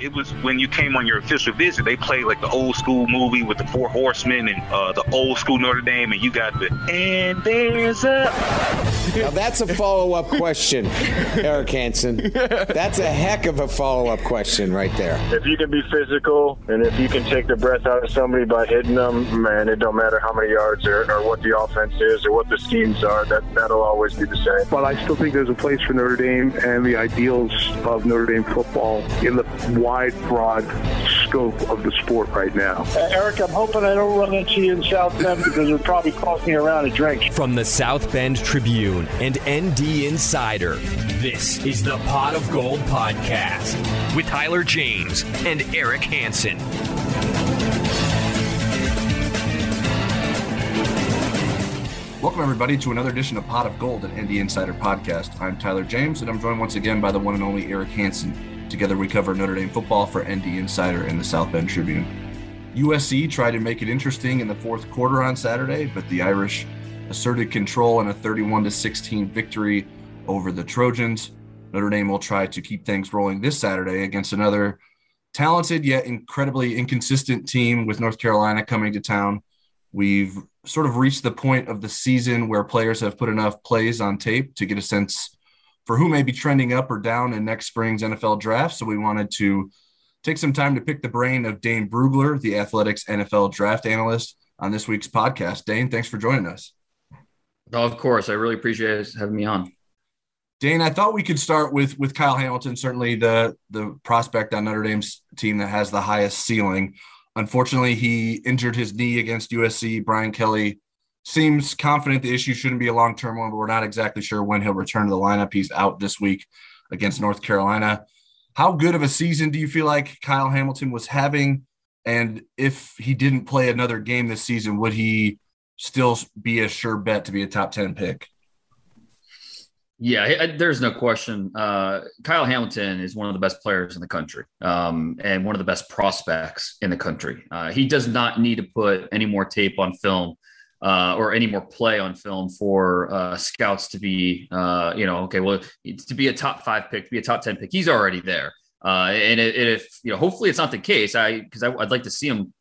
It was when you came on your official visit. They played like the old school movie with the Four Horsemen and uh, the old school Notre Dame, and you got the and there's a. Now that's a follow up question, Eric Hansen. That's a heck of a follow up question right there. If you can be physical and if you can take the breath out of somebody by hitting them, man, it don't matter how many yards or, or what the offense is or what the schemes are. That that'll always be the same. But I still think there's a place for Notre Dame and the ideals of Notre Dame football in the wide, broad scope of the sport right now. Uh, Eric, I'm hoping I don't run into you in South Bend because it would probably cost me around a drink. From the South Bend Tribune and ND Insider, this is the Pot of Gold podcast with Tyler James and Eric Hansen. Welcome, everybody, to another edition of Pot of Gold, an ND Insider podcast. I'm Tyler James, and I'm joined once again by the one and only Eric Hansen. Together, we cover Notre Dame football for ND Insider and the South Bend Tribune. USC tried to make it interesting in the fourth quarter on Saturday, but the Irish asserted control in a 31 16 victory over the Trojans. Notre Dame will try to keep things rolling this Saturday against another talented yet incredibly inconsistent team with North Carolina coming to town. We've sort of reached the point of the season where players have put enough plays on tape to get a sense for who may be trending up or down in next spring's NFL draft. So we wanted to take some time to pick the brain of Dane Brugler, the Athletics NFL draft analyst, on this week's podcast. Dane, thanks for joining us. Oh, of course. I really appreciate having me on. Dane, I thought we could start with with Kyle Hamilton, certainly the the prospect on Notre Dame's team that has the highest ceiling. Unfortunately, he injured his knee against USC. Brian Kelly seems confident the issue shouldn't be a long term one, but we're not exactly sure when he'll return to the lineup. He's out this week against North Carolina. How good of a season do you feel like Kyle Hamilton was having? And if he didn't play another game this season, would he still be a sure bet to be a top 10 pick? Yeah, there's no question. Uh, Kyle Hamilton is one of the best players in the country um, and one of the best prospects in the country. Uh, he does not need to put any more tape on film uh, or any more play on film for uh, scouts to be, uh, you know, okay, well, to be a top five pick, to be a top 10 pick, he's already there. Uh, and if, you know, hopefully it's not the case, I, because I'd like to see him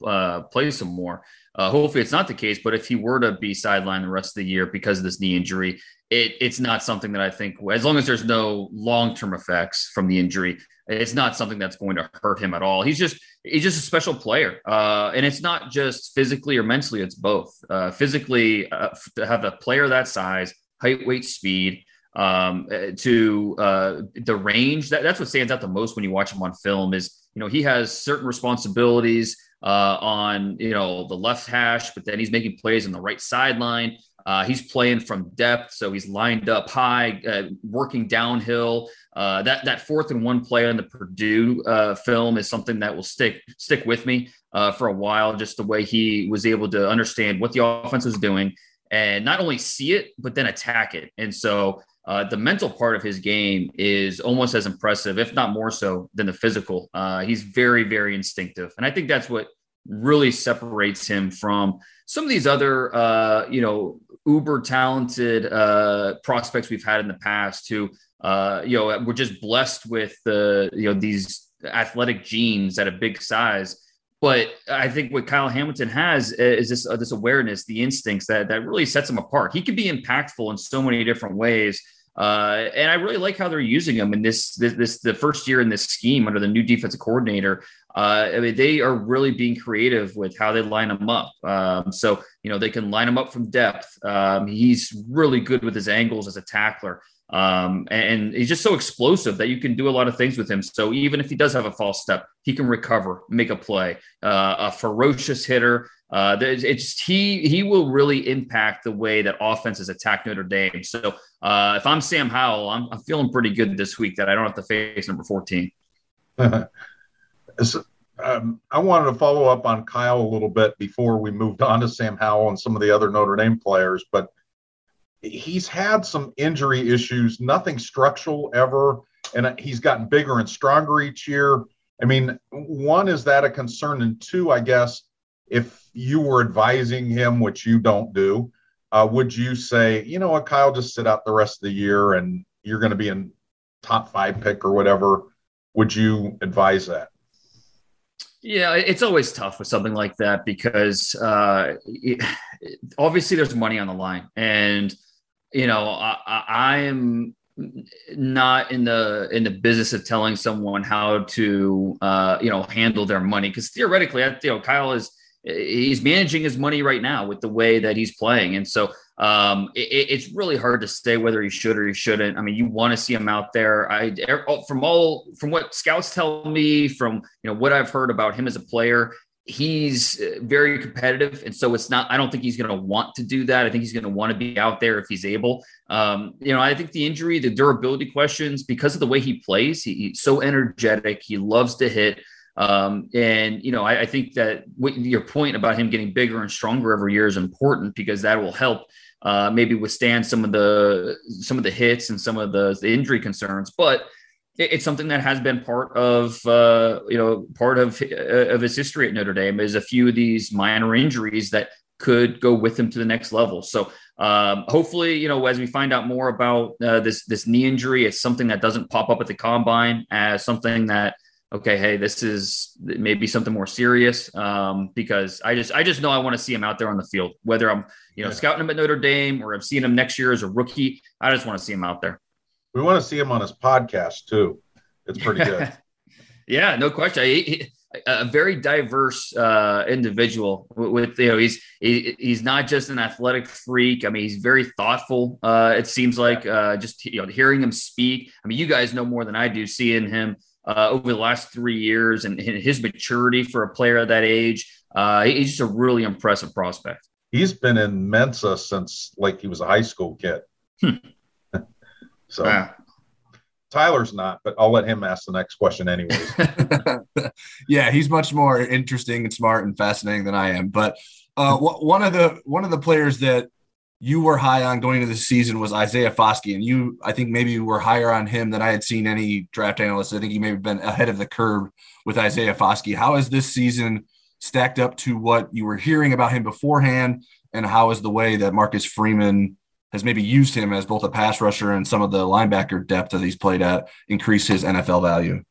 play some more. Uh, hopefully, it's not the case. But if he were to be sidelined the rest of the year because of this knee injury, it, it's not something that I think, as long as there's no long term effects from the injury, it's not something that's going to hurt him at all. He's just he's just a special player, uh, and it's not just physically or mentally; it's both. Uh, physically, uh, to have a player that size, height, weight, speed, um, to uh, the range. That, that's what stands out the most when you watch him on film. Is you know he has certain responsibilities uh, on you know the left hash, but then he's making plays on the right sideline. Uh, he's playing from depth, so he's lined up high, uh, working downhill. Uh, that that fourth and one play on the Purdue uh, film is something that will stick stick with me uh, for a while. Just the way he was able to understand what the offense was doing and not only see it but then attack it. And so uh, the mental part of his game is almost as impressive, if not more so, than the physical. He's very, very instinctive, and I think that's what really separates him from some of these other, uh, you know, uber talented uh, prospects we've had in the past who, uh, you know, were just blessed with the, you know, these athletic genes at a big size. But I think what Kyle Hamilton has is this uh, this awareness, the instincts that that really sets him apart. He can be impactful in so many different ways uh, and I really like how they're using him in this, this, this the first year in this scheme under the new defensive coordinator. Uh, I mean, they are really being creative with how they line him up. Um, so you know they can line him up from depth. Um, he's really good with his angles as a tackler. Um, and he's just so explosive that you can do a lot of things with him. So even if he does have a false step, he can recover, make a play. Uh, a ferocious hitter. Uh, it's he he will really impact the way that offenses attack Notre Dame. So uh, if I'm Sam Howell, I'm, I'm feeling pretty good this week that I don't have to face number 14. um, I wanted to follow up on Kyle a little bit before we moved on to Sam Howell and some of the other Notre Dame players, but he's had some injury issues, nothing structural ever, and he's gotten bigger and stronger each year. I mean, one, is that a concern? And two, I guess, if you were advising him, which you don't do, uh, would you say, you know what, Kyle, just sit out the rest of the year and you're going to be in top five pick or whatever? Would you advise that? Yeah, it's always tough with something like that because uh, it, obviously there's money on the line, and you know I, I am not in the in the business of telling someone how to uh, you know handle their money because theoretically, I, you know, Kyle is he's managing his money right now with the way that he's playing, and so um, it, it's really hard to say whether he should or he shouldn't. I mean, you want to see him out there. I er, oh, from all from what scouts tell me, from you know what I've heard about him as a player, he's uh, very competitive, and so it's not. I don't think he's going to want to do that. I think he's going to want to be out there if he's able. Um, you know, I think the injury, the durability questions, because of the way he plays, he, he's so energetic. He loves to hit. Um, and you know, I, I think that what, your point about him getting bigger and stronger every year is important because that will help uh, maybe withstand some of the some of the hits and some of the, the injury concerns. But it's something that has been part of uh, you know part of uh, of his history at Notre Dame is a few of these minor injuries that could go with him to the next level. So um, hopefully, you know, as we find out more about uh, this this knee injury, it's something that doesn't pop up at the combine as something that okay, hey, this is maybe something more serious um, because I just I just know I want to see him out there on the field, whether I'm you know yeah. scouting him at Notre Dame or I'm seeing him next year as a rookie. I just want to see him out there. We want to see him on his podcast too. It's pretty good. yeah, no question. He, a very diverse uh, individual. With you know, he's he, he's not just an athletic freak. I mean, he's very thoughtful. Uh, it seems like uh, just you know hearing him speak. I mean, you guys know more than I do. Seeing him uh, over the last three years and his maturity for a player of that age. Uh, he's just a really impressive prospect. He's been in Mensa since like he was a high school kid. Hmm. So ah. Tyler's not, but I'll let him ask the next question anyways. yeah, he's much more interesting and smart and fascinating than I am. But uh, one of the one of the players that you were high on going into the season was Isaiah Foskey, and you, I think, maybe you were higher on him than I had seen any draft analyst. I think you may have been ahead of the curve with Isaiah Foskey. How has this season stacked up to what you were hearing about him beforehand, and how is the way that Marcus Freeman has maybe used him as both a pass rusher and some of the linebacker depth that he's played at increase his NFL value?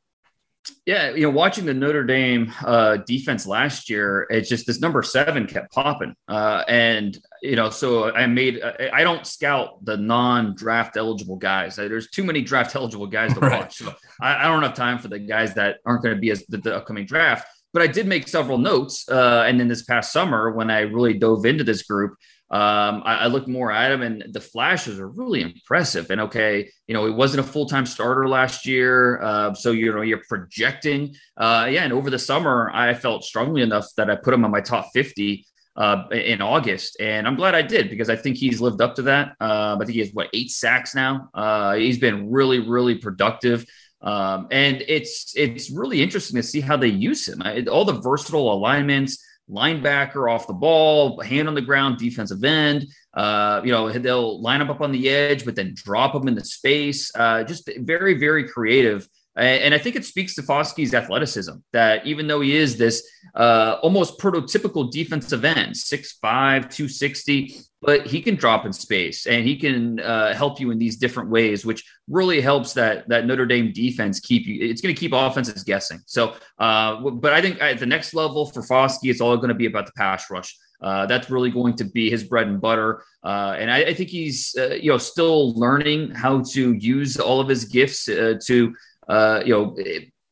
Yeah, you know, watching the Notre Dame uh, defense last year, it's just this number seven kept popping, uh, and you know, so I made I don't scout the non-draft eligible guys. There's too many draft eligible guys to right. watch. So I, I, don't have time for the guys that aren't going to be as the, the, upcoming draft. But I did make several notes, uh, and then this past summer when I really dove into this group, um, I, I looked more at him, and the flashes are really impressive. And okay, you know, he wasn't a full time starter last year, uh, so you know you're projecting. Uh, yeah, and over the summer, I felt strongly enough that I put him on my top 50 uh, in August, and I'm glad I did because I think he's lived up to that. Uh, I think he has what eight sacks now. Uh, he's been really, really productive. Um, and it's it's really interesting to see how they use him. I, all the versatile alignments, linebacker off the ball, hand on the ground, defensive end. Uh, you know, they'll line up up on the edge, but then drop them into space. Uh, just very, very creative. And I think it speaks to Foskey's athleticism that even though he is this uh, almost prototypical defensive end, 6'5, 260, but he can drop in space and he can uh, help you in these different ways, which really helps that that Notre Dame defense keep you. It's going to keep offenses guessing. So, uh, but I think at the next level for Foskey, it's all going to be about the pass rush. Uh, that's really going to be his bread and butter, uh, and I, I, think he's uh, you know still learning how to use all of his gifts uh, to you know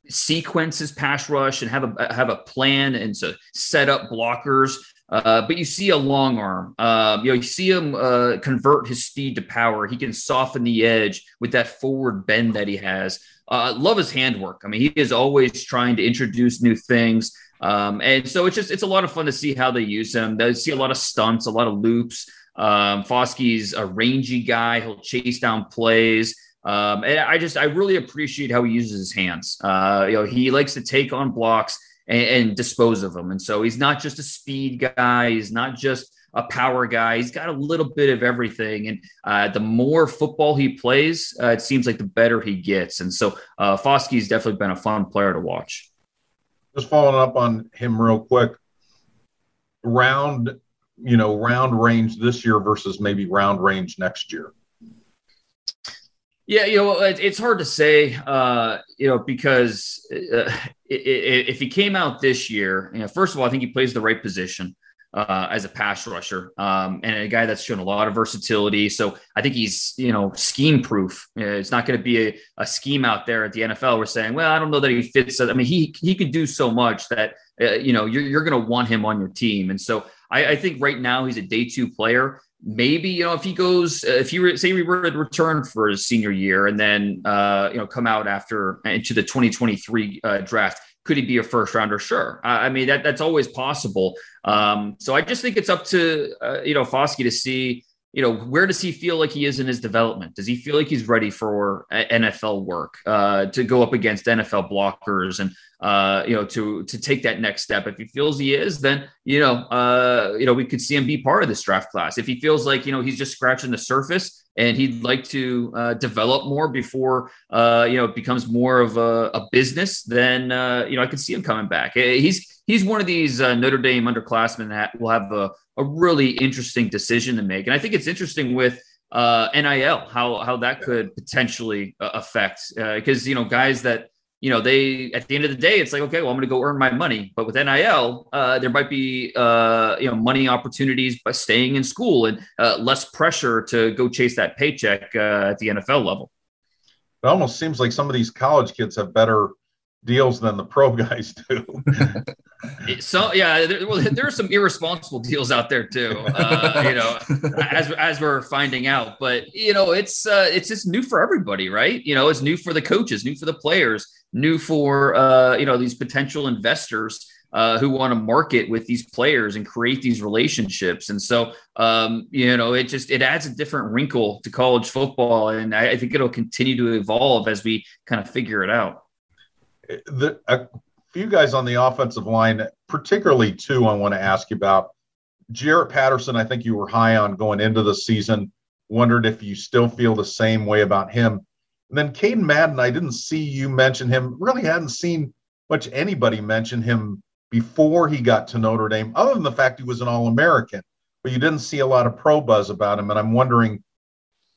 sequence his pass rush and have a have a plan and to set up blockers uh, but you see a long arm. Uh, you know, you see him uh, convert his speed to power. He can soften the edge with that forward bend that he has. Uh, love his handwork. I mean, he is always trying to introduce new things. Um, and so it's just it's a lot of fun to see how they use him. They see a lot of stunts, a lot of loops. Um, Foskey's a rangy guy. He'll chase down plays. Um, and I just I really appreciate how he uses his hands. Uh, you know, he likes to take on blocks and, and dispose of them, and so he's not just a speed guy. He's not just a power guy. He's got a little bit of everything. And uh, the more football he plays, uh, it seems like the better he gets. And so uh, Foskey's definitely been a fun player to watch. Just following up on him real quick. Round, you know, round range this year versus maybe round range next year. Yeah, you know, it's hard to say, uh, you know, because uh, if he came out this year, you know, first of all, I think he plays the right position uh, as a pass rusher um, and a guy that's shown a lot of versatility. So I think he's, you know, scheme proof. It's not going to be a, a, scheme out there at the NFL. We're saying, well, I don't know that he fits. I mean, he he can do so much that uh, you know you're, you're going to want him on your team. And so I, I, think right now he's a day two player. Maybe you know if he goes, uh, if you say we were to return for his senior year and then uh, you know come out after into the 2023 uh, draft could he be a first rounder? Sure. I mean, that that's always possible. Um, so I just think it's up to, uh, you know, Foskey to see, you know, where does he feel like he is in his development? Does he feel like he's ready for NFL work uh, to go up against NFL blockers and, uh, you know, to to take that next step? If he feels he is, then you know, uh, you know, we could see him be part of this draft class. If he feels like you know he's just scratching the surface and he'd like to uh, develop more before uh, you know it becomes more of a, a business, then uh, you know I could see him coming back. Eh, he's he's one of these uh, Notre Dame underclassmen that will have a, a really interesting decision to make, and I think it's interesting with uh, NIL how how that could potentially uh, affect because you know guys that you know, they at the end of the day, it's like, okay, well, I'm going to go earn my money. But with NIL, uh, there might be, uh, you know, money opportunities by staying in school and uh, less pressure to go chase that paycheck uh, at the NFL level. It almost seems like some of these college kids have better deals than the pro guys do. so yeah, there, well, there are some irresponsible deals out there too. Uh, you know, as as we're finding out, but you know, it's uh, it's just new for everybody, right? You know, it's new for the coaches, new for the players, new for uh, you know these potential investors. Uh, who want to market with these players and create these relationships. And so, um, you know, it just it adds a different wrinkle to college football, and I, I think it'll continue to evolve as we kind of figure it out the, a few guys on the offensive line, particularly two, I want to ask you about. Jarrett Patterson, I think you were high on going into the season. Wondered if you still feel the same way about him. And then Caden Madden, I didn't see you mention him. Really hadn't seen much anybody mention him before he got to Notre Dame, other than the fact he was an All American. But you didn't see a lot of pro buzz about him. And I'm wondering,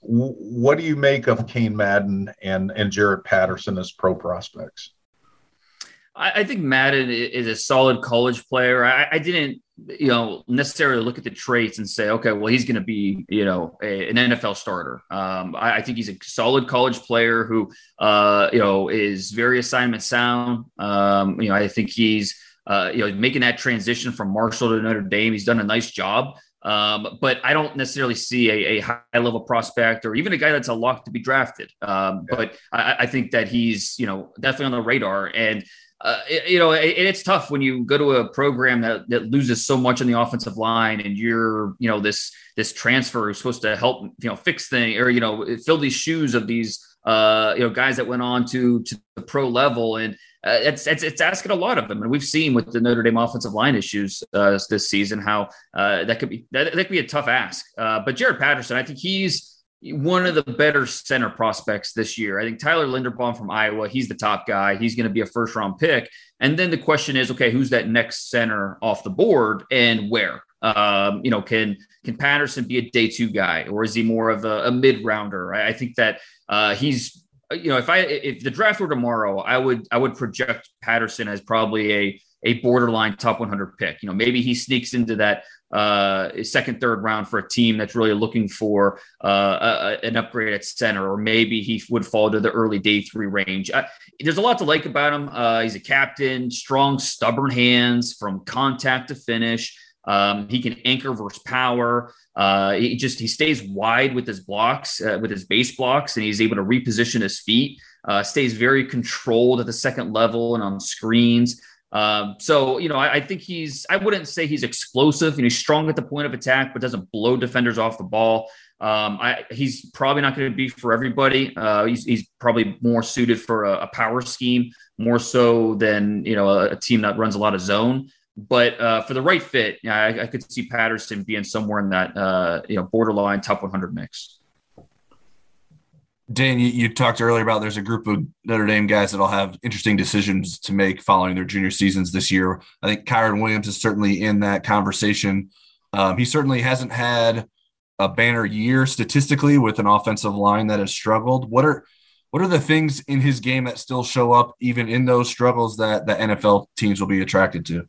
what do you make of Caden Madden and, and Jarrett Patterson as pro prospects? I, I think Madden is a solid college player. I, I, didn't, you know, necessarily look at the traits and say, okay, well, he's going to be, you know, a, an NFL starter. Um, I, I, think he's a solid college player who, uh, you know, is very assignment sound. Um, you know, I think he's, uh, you know, making that transition from Marshall to Notre Dame. He's done a nice job. Um, but I don't necessarily see a, a, high level prospect or even a guy that's a lock to be drafted. Um, yeah. But I, I, think that he's, you know, definitely on the radar. And uh, you know, it, it's tough when you go to a program that, that loses so much on the offensive line, and you're, you know, this this transfer is supposed to help, you know, fix things or you know, fill these shoes of these, uh, you know, guys that went on to to the pro level, and uh, it's, it's it's asking a lot of them. And we've seen with the Notre Dame offensive line issues uh, this season how uh, that could be that, that could be a tough ask. Uh, but Jarrett Patterson, I think he's one of the better center prospects this year. I think Tyler Linderbaum from Iowa, he's the top guy. He's going to be a first round pick. And then the question is, okay, who's that next center off the board and where? Um, you know, can can Patterson be a day two guy or is he more of a, a mid rounder? I, I, think that uh, he's, you know, if I if the draft were tomorrow, I would I would project Patterson as probably a a borderline top 100 pick. You know, maybe he sneaks into that uh, second, third round for a team that's really looking for uh, a, an upgrade at center, or maybe he would fall to the early day three range. There's a lot to like about him. Uh, he's a captain, strong, stubborn hands from contact to finish. Um, he can anchor versus power. Uh, he just he stays wide with his blocks, uh, with his base blocks, and he's able to reposition his feet. Uh, stays very controlled at the second level and on screens. Um, so you know, I, I, think he's. I wouldn't say he's explosive. You know, he's strong at the point of attack, but doesn't blow defenders off the ball. Um, I, he's probably not going to be for everybody. Uh, he's, he's, probably more suited for a, a, power scheme, more so than you know a, a team that runs a lot of zone. But uh, for the right fit, I, I, could see Patterson being somewhere in that uh, you know borderline top 100 mix. Dan, you, you, talked earlier about there's a group of Notre Dame guys that'll have interesting decisions to make following their junior seasons this year. I think Kyren Williams is certainly in that conversation. Um, he certainly hasn't had a banner year statistically with an offensive line that has struggled. What are what are the things in his game that still show up even in those struggles that the NFL teams will be attracted to?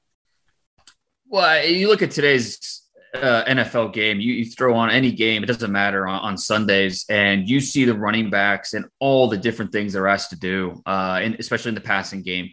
Well, you look at today's uh, NFL game, you, you, throw on any game, it doesn't matter on, on, Sundays, and you see the running backs and all the different things they're asked to do, uh, and especially in the passing game,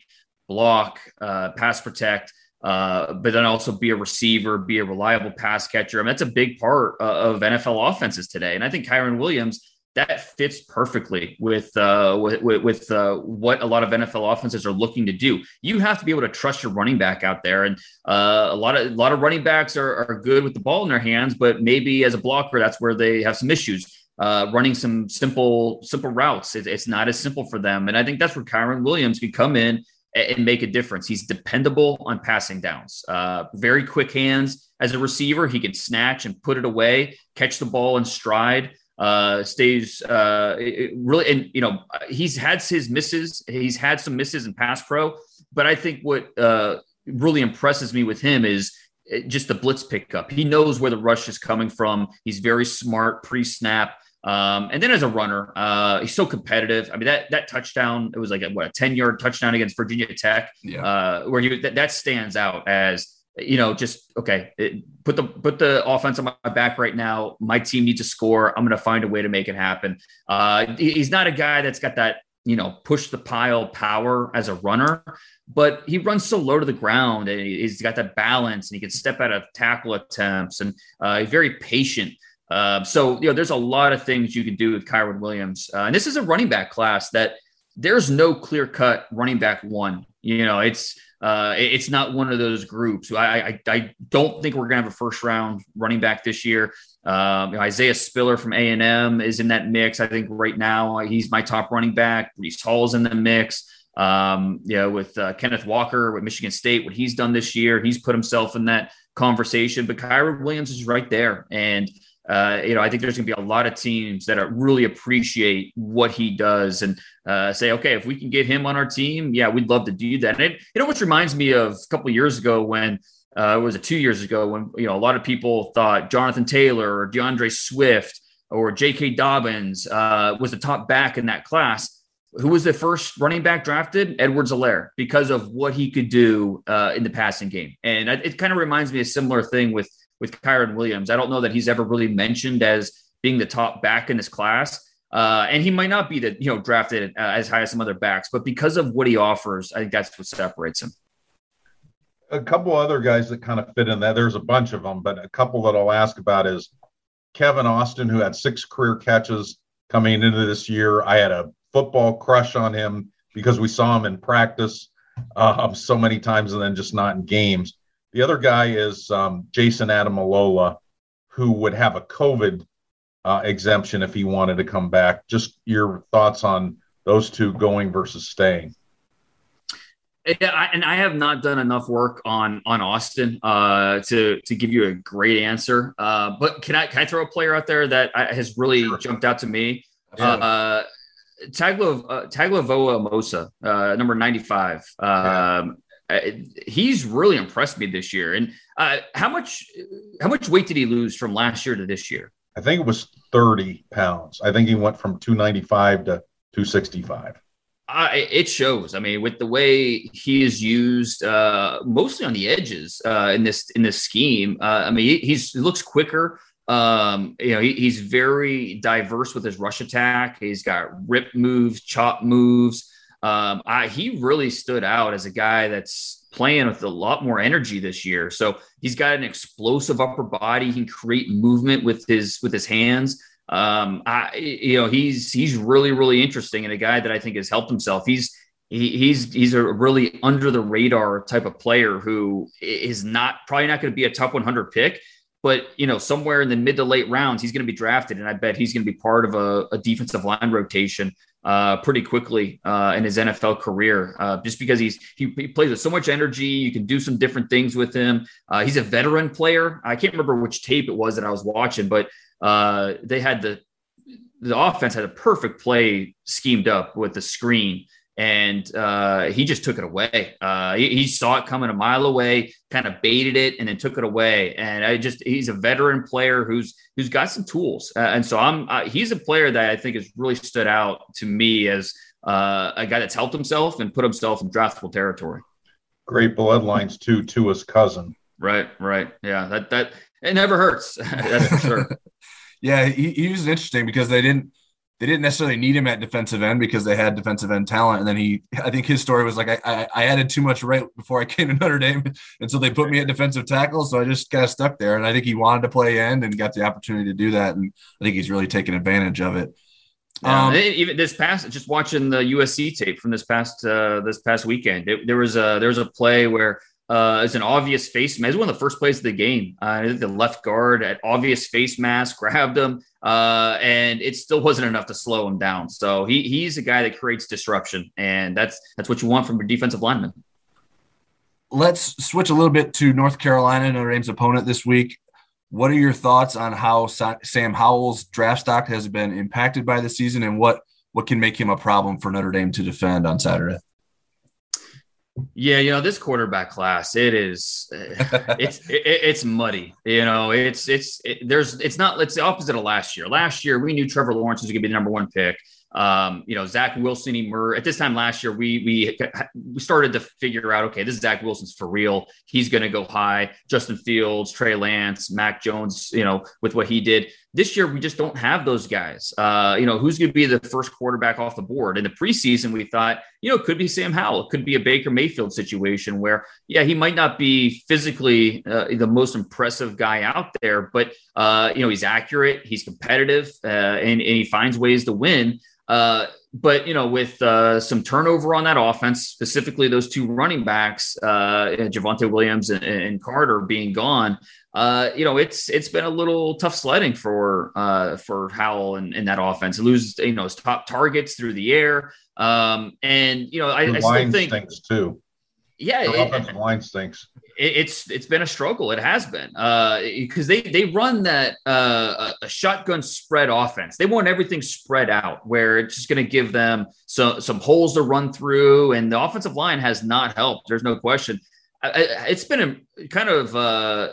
block, uh, pass protect, uh, but then also be a receiver, be a reliable pass catcher. I mean, that's a big part uh, of NFL offenses today, and I think Kyren Williams that fits perfectly with uh, with, with uh, what a lot of NFL offenses are looking to do. You have to be able to trust your running back out there, and uh, a lot of a lot of running backs are, are good with the ball in their hands, but maybe as a blocker, that's where they have some issues. Uh, running some simple simple routes, it, it's not as simple for them, and I think that's where Kyren Williams can come in and, and make a difference. He's dependable on passing downs, uh, very quick hands as a receiver. He can snatch and put it away, catch the ball in stride uh, stays uh, really, and you know, he's had his misses. He's had some misses in pass pro, but I think what uh, really impresses me with him is uh, just the blitz pickup. He knows where the rush is coming from. He's very smart pre snap. Um, and then as a runner, uh, he's so competitive. I mean, that that touchdown, it was like a, what a 10 yard touchdown against Virginia Tech, yeah. uh, where he that, that stands out as you know, just okay, it, put the put the offense on my back right now. My team needs to score. I'm going to find a way to make it happen. Uh, he's not a guy that's got that you know push the pile power as a runner, but he runs so low to the ground and he's got that balance and he can step out of tackle attempts and uh, very patient. Uh, so you know, there's a lot of things you can do with Kyren Williams, uh, and this is a running back class that there's no clear cut running back one. You know, it's uh, it's not one of those groups. I, I, I don't think we're to have a first round running back this year. Um, Isaiah Spiller from A and M is in that mix. I think right now he's my top running back. Breece Hall's in the mix. Um, you know, with uh, Kenneth Walker with Michigan State, what he's done this year, he's put himself in that conversation. But Kyren Williams is right there, and uh, you know, I think there's going to be a lot of teams that are, really appreciate what he does and uh, say, okay, if we can get him on our team, yeah, we'd love to do that. And it, it almost reminds me of a couple of years ago when uh, was a two years ago when you know a lot of people thought Jonathan Taylor or D'Andre Swift or J.K. Dobbins uh, was the top back in that class. Who was the first running back drafted? Edwards-Helaire, because of what he could do uh, in the passing game. And it kind of reminds me a similar thing with with Kyren Williams. I don't know that he's ever really mentioned as being the top back in this class. Uh, and he might not be the you know drafted uh, as high as some other backs, but because of what he offers, I think that's what separates him. A couple other guys that kind of fit in that. There's a bunch of them, but a couple that I'll ask about is Kevin Austin, who had six career catches coming into this year. I had a football crush on him because we saw him in practice um, so many times and then just not in games. The other guy is um, Jayson Ademilola, who would have a COVID uh, exemption if he wanted to come back. Just your thoughts on those two going versus staying. Yeah, and I have not done enough work on on Austin uh, to to give you a great answer. Uh, but can I can I throw a player out there that has really sure. jumped out to me? Uh, Taglo uh, Tagovailoa Amosa, uh, number ninety five. Um, uh, he's really impressed me this year. And uh, how much how much weight did he lose from last year to this year? I think it was 30 pounds. I think he went from 295 to 265. Uh, it shows. I mean, with the way he is used, uh, mostly on the edges uh, in this in this scheme. Uh, I mean, he, he's he looks quicker. Um, you know, he, he's very diverse with his rush attack. He's got rip moves, chop moves. Um, I, he really stood out as a guy that's playing with a lot more energy this year. So he's got an explosive upper body. He can create movement with his with his hands. Um, I, you know, he's he's really really interesting and a guy that I think has helped himself. He's he, he's he's a really under the radar type of player who is not probably not going to be a top 100 pick, but you know, somewhere in the mid to late rounds, he's going to be drafted, and I bet he's going to be part of a, a defensive line rotation uh, pretty quickly uh, in his NFL career, uh, just because he's he, he, plays with so much energy. You can do some different things with him. Uh, he's a veteran player. I can't remember which tape it was that I was watching, but uh, they had the the offense had a perfect play schemed up with the screen and uh, he just took it away. Uh, he, he, saw it coming a mile away, kind of baited it, and then took it away. And I just he's a veteran player who's who's got some tools, uh, and so I'm uh, he's a player that I think has really stood out to me as uh, a guy that's helped himself and put himself in draftable territory. Great bloodlines too to his cousin. Right, right, yeah. That that it never hurts. that's for sure. yeah, he, he was interesting because they didn't they didn't necessarily need him at defensive end because they had defensive end talent. And then he, I think his story was like, I, I, I added too much right before I came to Notre Dame. And so they put me at defensive tackle. So I just kind of stuck there. And I think he wanted to play end and got the opportunity to do that. And I think he's really taken advantage of it. Yeah, um, even this past, just watching the USC tape from this past uh, this past weekend, it, there was a there was a play where uh, an obvious face mask. one of the first plays of the game. Uh, the left guard at obvious face mask grabbed him, uh, and it still wasn't enough to slow him down. So he he's a guy that creates disruption, and that's that's what you want from a defensive lineman. Let's switch a little bit to North Carolina, Notre Dame's opponent this week. What are your thoughts on how Sam Howell's draft stock has been impacted by the season, and what what can make him a problem for Notre Dame to defend on Saturday? Yeah, you know this quarterback class, it is, it's it, it's muddy. You know, it's it's it, there's it's not it's the opposite of last year. Last year we knew Trevor Lawrence was going to be the number one pick. Um, you know, Zach Wilson emerged at this time last year. We we we started to figure out, okay, this is Zach Wilson's for real. He's going to go high. Justin Fields, Trey Lance, Mac Jones. You know, with what he did this year, we just don't have those guys. Uh, you know, who's going to be the first quarterback off the board? In the preseason, we thought, you know, it could be Sam Howell. It could be a Baker Mayfield situation where, yeah, he might not be physically uh, the most impressive guy out there, but uh, you know, he's accurate, he's competitive, uh, and, and he finds ways to win. Uh, but you know, with uh, some turnover on that offense, specifically those two running backs, uh, Javonte Williams and, and, Carter being gone, uh, you know, it's it's been a little tough sledding for uh, for Howell and, and that offense. Lose you know his top targets through the air, um, and you know, I, I still think stinks too. Yeah, the offensive line stinks it's it's been a struggle. It has been because uh, they they run that uh, a shotgun spread offense. They want everything spread out, where it's just going to give them some some holes to run through, and the offensive line has not helped. There's no question. It's been a kind of uh,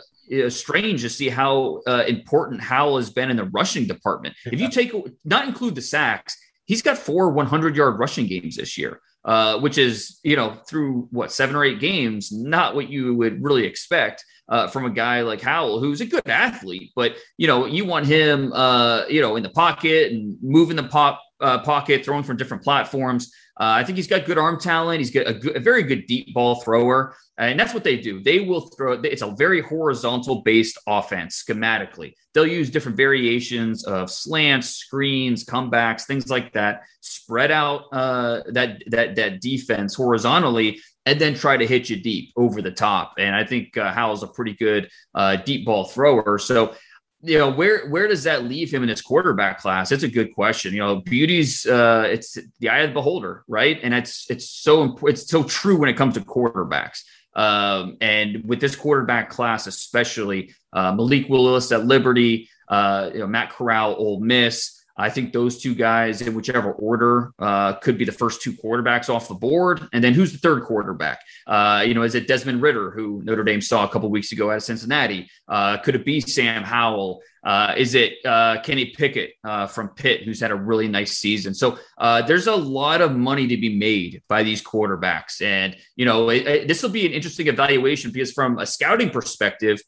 strange to see how uh, important Howell has been in the rushing department. If you take not include the sacks, he's got four 100 yard rushing games this year uh, which is you know through what seven or eight games, not what you would really expect uh, from a guy like Howell, who's a good athlete, but you know you want him, uh, you know, in the pocket and moving the pop uh, pocket, throwing from different platforms. Uh, I think he's got good arm talent. He's got a, good, a, very good deep ball thrower, and that's what they do. They will throw. It's a very horizontal based offense schematically. They'll use different variations of slants, screens, comebacks, things like that. Spread out uh, that that that defense horizontally, and then try to hit you deep over the top. And I think uh, Howell's a pretty good uh, deep ball thrower. So you know where where does that leave him in his quarterback class? It's a good question. You know beauty's uh it's the eye of the beholder right? And it's it's so it's so true when it comes to quarterbacks. Um and with this quarterback class especially uh malik willis at liberty uh you know matt corral Ole Miss I think those two guys, in whichever order, uh, could be the first two quarterbacks off the board. And then who's the third quarterback? Uh, you know, is it Desmond Ridder, who Notre Dame saw a couple weeks ago out of Cincinnati? Uh, could it be Sam Howell? Uh, is it uh, Kenny Pickett uh, from Pitt, who's had a really nice season? So there's a lot of money to be made by these quarterbacks. And, you know, this will be an interesting evaluation because, from a scouting perspective,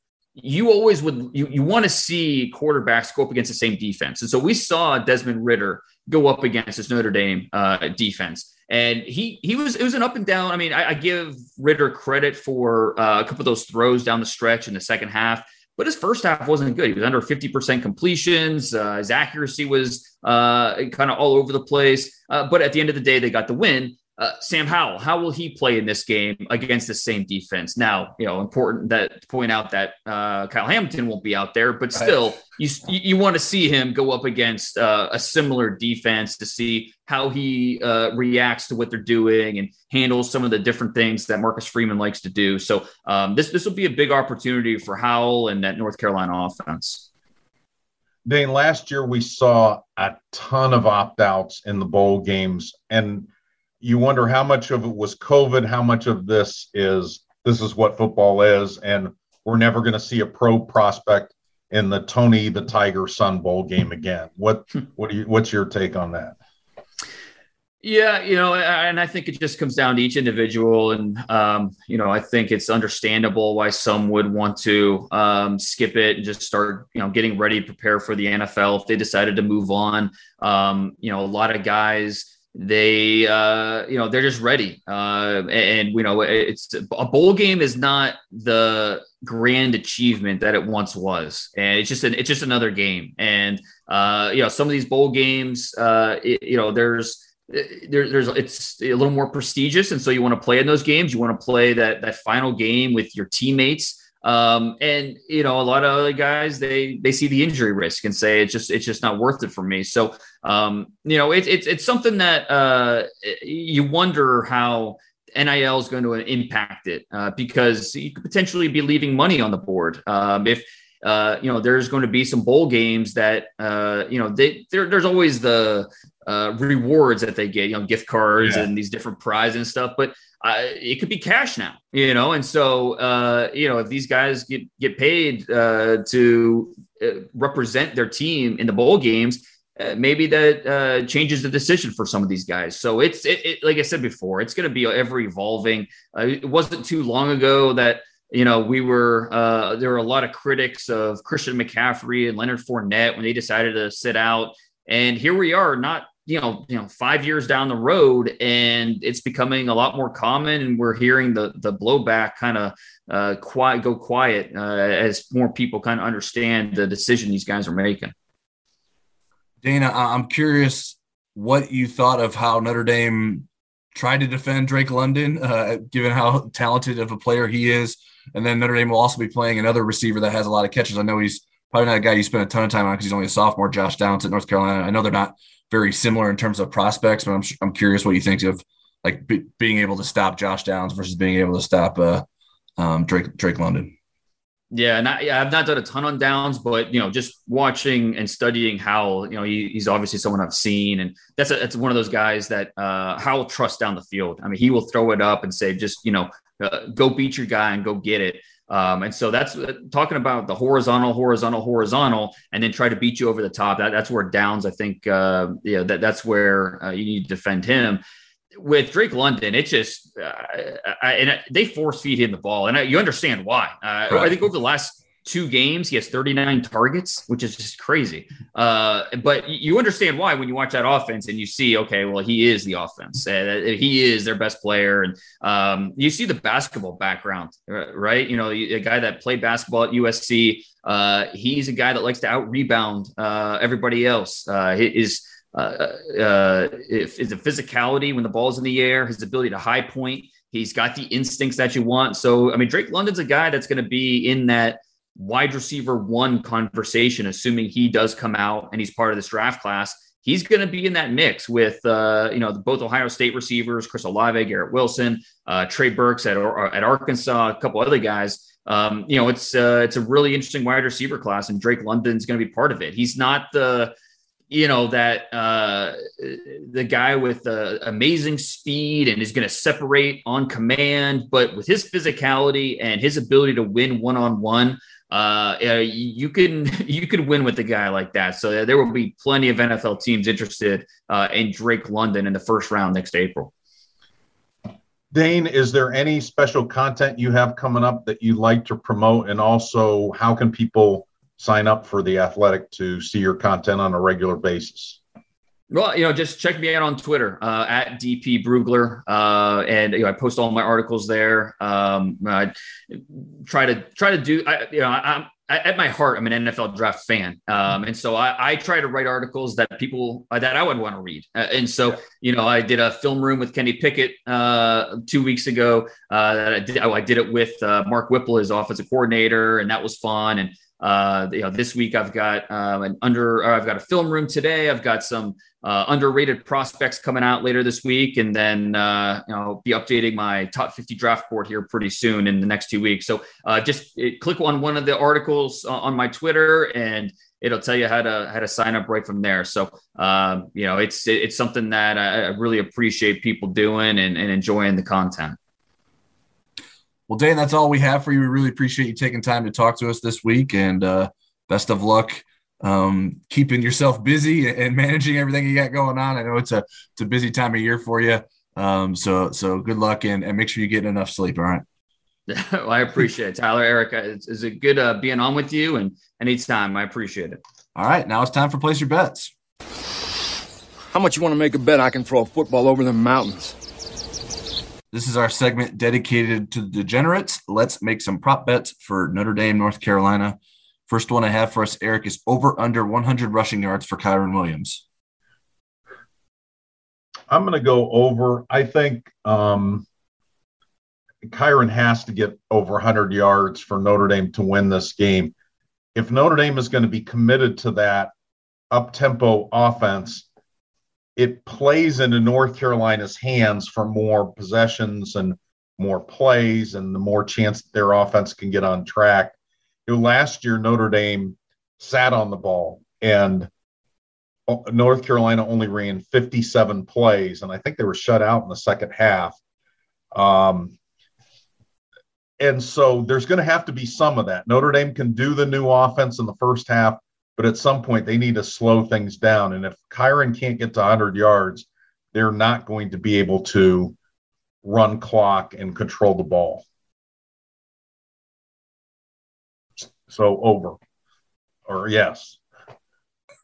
you always would you, you want to see quarterbacks go up against the same defense. And so we saw Desmond Ridder go up against this Notre Dame uh, defense. And he he was it was an up and down. I mean, I, I give Ridder credit for uh, a couple of those throws down the stretch in the second half, but his first half wasn't good. He was under 50% completions. Uh, his accuracy was uh, kind of all over the place. Uh, but at the end of the day, they got the win. Uh, Sam Howell, how will he play in this game against the same defense? Now, you know, important that to point out that uh, Kyle Hamilton won't be out there, but still, right. you you want to see him go up against uh, a similar defense to see how he uh, reacts to what they're doing and handles some of the different things that Marcus Freeman likes to do. So um, this this will be a big opportunity for Howell and that North Carolina offense. Dane, last year we saw a ton of opt outs in the bowl games and you wonder how much of it was COVID, how much of this is this is what football is, and we're never going to see a pro prospect in the Tony the Tiger Sun Bowl game again. What hmm. what do you what's your take on that? Yeah, you know, and I think it just comes down to each individual, and um, you know, I think it's understandable why some would want to um, skip it and just start, you know, getting ready, to prepare for the NFL if they decided to move on. Um, you know, a lot of guys they uh you know they're just ready. Uh and, and you know it's a bowl game is not the grand achievement that it once was. And it's just an, it's just another game. And uh you know some of these bowl games uh it, you know there's there, there's it's a little more prestigious. And so you want to play in those games. You want to play that that final game with your teammates um, and you know, a lot of other guys they they see the injury risk and say it's just it's just not worth it for me. So um, you know, it's it's it's something that uh, you wonder how NIL is going to impact it uh, because you could potentially be leaving money on the board um, if uh, you know there's going to be some bowl games that uh, you know they there's always the uh, rewards that they get, you know, gift cards yeah. and these different prizes and stuff, but uh, it could be cash now, you know, and so uh, you know if these guys get get paid uh, to uh, represent their team in the bowl games, uh, maybe that uh, changes the decision for some of these guys. So it's it, it like I said before, it's going to be ever evolving. it wasn't too long ago that you know we were there were a lot of critics of Christian McCaffrey and Leonard Fournette when they decided to sit out, and here we are, not you know, you know, five years down the road, and it's becoming a lot more common, and we're hearing the the blowback kind of uh, quiet go quiet uh, as more people kind of understand the decision these guys are making. Dana, I'm curious what you thought of how Notre Dame tried to defend Drake London, uh, given how talented of a player he is, and then Notre Dame will also be playing another receiver that has a lot of catches. I know he's probably not a guy you spend a ton of time on because he's only a sophomore, Josh Downs at North Carolina. I know they're not very similar in terms of prospects, but I'm I'm curious what you think of like being able to stop Josh Downs versus being able to stop uh, um, Drake Drake London. Yeah, and I, yeah, I've not done a ton on Downs, but you know, just watching and studying Howell, you know, he, he's obviously someone I've seen, and that's a, that's one of those guys that uh, Howell trusts down the field. I mean, he will throw it up and say, just you know, uh, go beat your guy and go get it. Um, and so that's uh, talking about the horizontal, horizontal, horizontal, and then try to beat you over the top. That, that's where Downs, I think, uh, yeah, that, that's where uh, you need to defend him. With Drake London, it's just, uh, I, and they force feed him the ball, and I, you understand why. Uh, right. I think over the last two games, he has 39 targets, which is just crazy. Uh, but you understand why when you watch that offense and you see, okay, well, he is the offense. Uh, he is their best player. And um, you see the basketball background, right? You know, a guy that played basketball at USC, uh, he's a guy that likes to out rebound uh, everybody else. Uh, his uh, is the physicality when the ball's in the air, his ability to high point. He's got the instincts that you want. So, I mean, Drake London's a guy that's going to be in that wide receiver one conversation, assuming he does come out and he's part of this draft class. He's going to be in that mix with, uh, you know, both Ohio State receivers, Chris Olave, Garrett Wilson, uh, Trey Burks at, at Arkansas, a couple other guys. Um, you know, it's uh, it's a really interesting wide receiver class, and Drake London's going to be part of it. He's not the you know that uh, the guy with the amazing speed and is going to separate on command, but with his physicality and his ability to win one on one, uh, you can you could win with a guy like that. So there will be plenty of NFL teams interested uh, in Drake London in the first round next April. Dane, is there any special content you have coming up that you'd like to promote? And also, how can people sign up for the Athletic to see your content on a regular basis? Well, you know, just check me out on Twitter uh, at DP Brugler, uh, and you know, I post all my articles there. Um, I try to try to do. I, you know, I'm at my heart, I'm an NFL draft fan, um, and so I, I, try to write articles that people uh, that I would want to read. Uh, and so, you know, I did a film room with Kenny Pickett uh, two weeks ago. Uh, I did. I did it with Mark Whipple, his offensive coordinator, and that was fun. And uh, you know, this week I've got um, an under, I've got a film room today. I've got some uh, underrated prospects coming out later this week, and then uh, you know, be updating my top 50 draft board here pretty soon in the next two weeks. So uh, just it, click on one of the articles on my Twitter, and it'll tell you how to how to sign up right from there. So um, you know, it's it's something that I, I really appreciate people doing and, and enjoying the content. Well, Dan, that's all we have for you. We really appreciate you taking time to talk to us this week, and uh, best of luck um, keeping yourself busy and managing everything you got going on. I know it's a it's a busy time of year for you. Um, so so good luck and, and make sure you get enough sleep. All right. well, I appreciate it, Tyler. Erica, it's, it's a good uh, being on with you, and anytime I appreciate it. All right, now it's time for place your bets. How much you want to make a bet I can throw a football over the mountains? This is our segment dedicated to the degenerates. Let's make some prop bets for Notre Dame, North Carolina. First one I have for us, Eric, is over under 100 rushing yards for Kyren Williams. I'm going to go over. I think um, Kyren has to get over 100 yards for Notre Dame to win this game. If Notre Dame is going to be committed to that up tempo offense, it plays into North Carolina's hands for more possessions and more plays and the more chance their offense can get on track. You know, last year Notre Dame sat on the ball and North Carolina only ran 57 plays, and I think they were shut out in the second half. Um, and so there's going to have to be some of that. Notre Dame can do the new offense in the first half, but at some point they need to slow things down. And if Kyren can't get to 100 yards, they're not going to be able to run clock and control the ball. So over, or yes.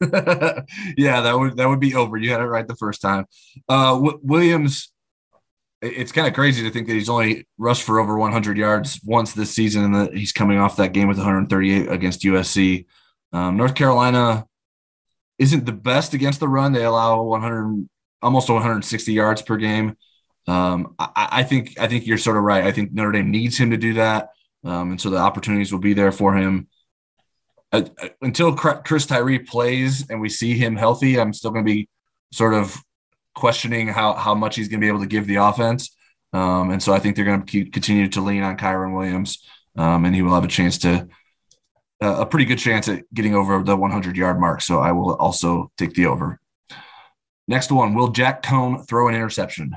yeah, that would that would be over. You had it right the first time. Uh, w- Williams, it's kind of crazy to think that he's only rushed for over 100 yards once this season, and that he's coming off that game with 138 against USC. Um, North Carolina isn't the best against the run. They allow 100, almost 160 yards per game. Um, I, I, think I think you're sort of right. I think Notre Dame needs him to do that, um, and so the opportunities will be there for him. Uh, uh until Chris Tyree plays and we see him healthy, I'm still going to be sort of questioning how how much he's going to be able to give the offense. Um, and so I think they're going to continue to lean on Kyren Williams, um, and he will have a chance to uh, a pretty good chance at getting over the 100 yard mark. So I will also take the over. Next one, will Jack Coan throw an interception?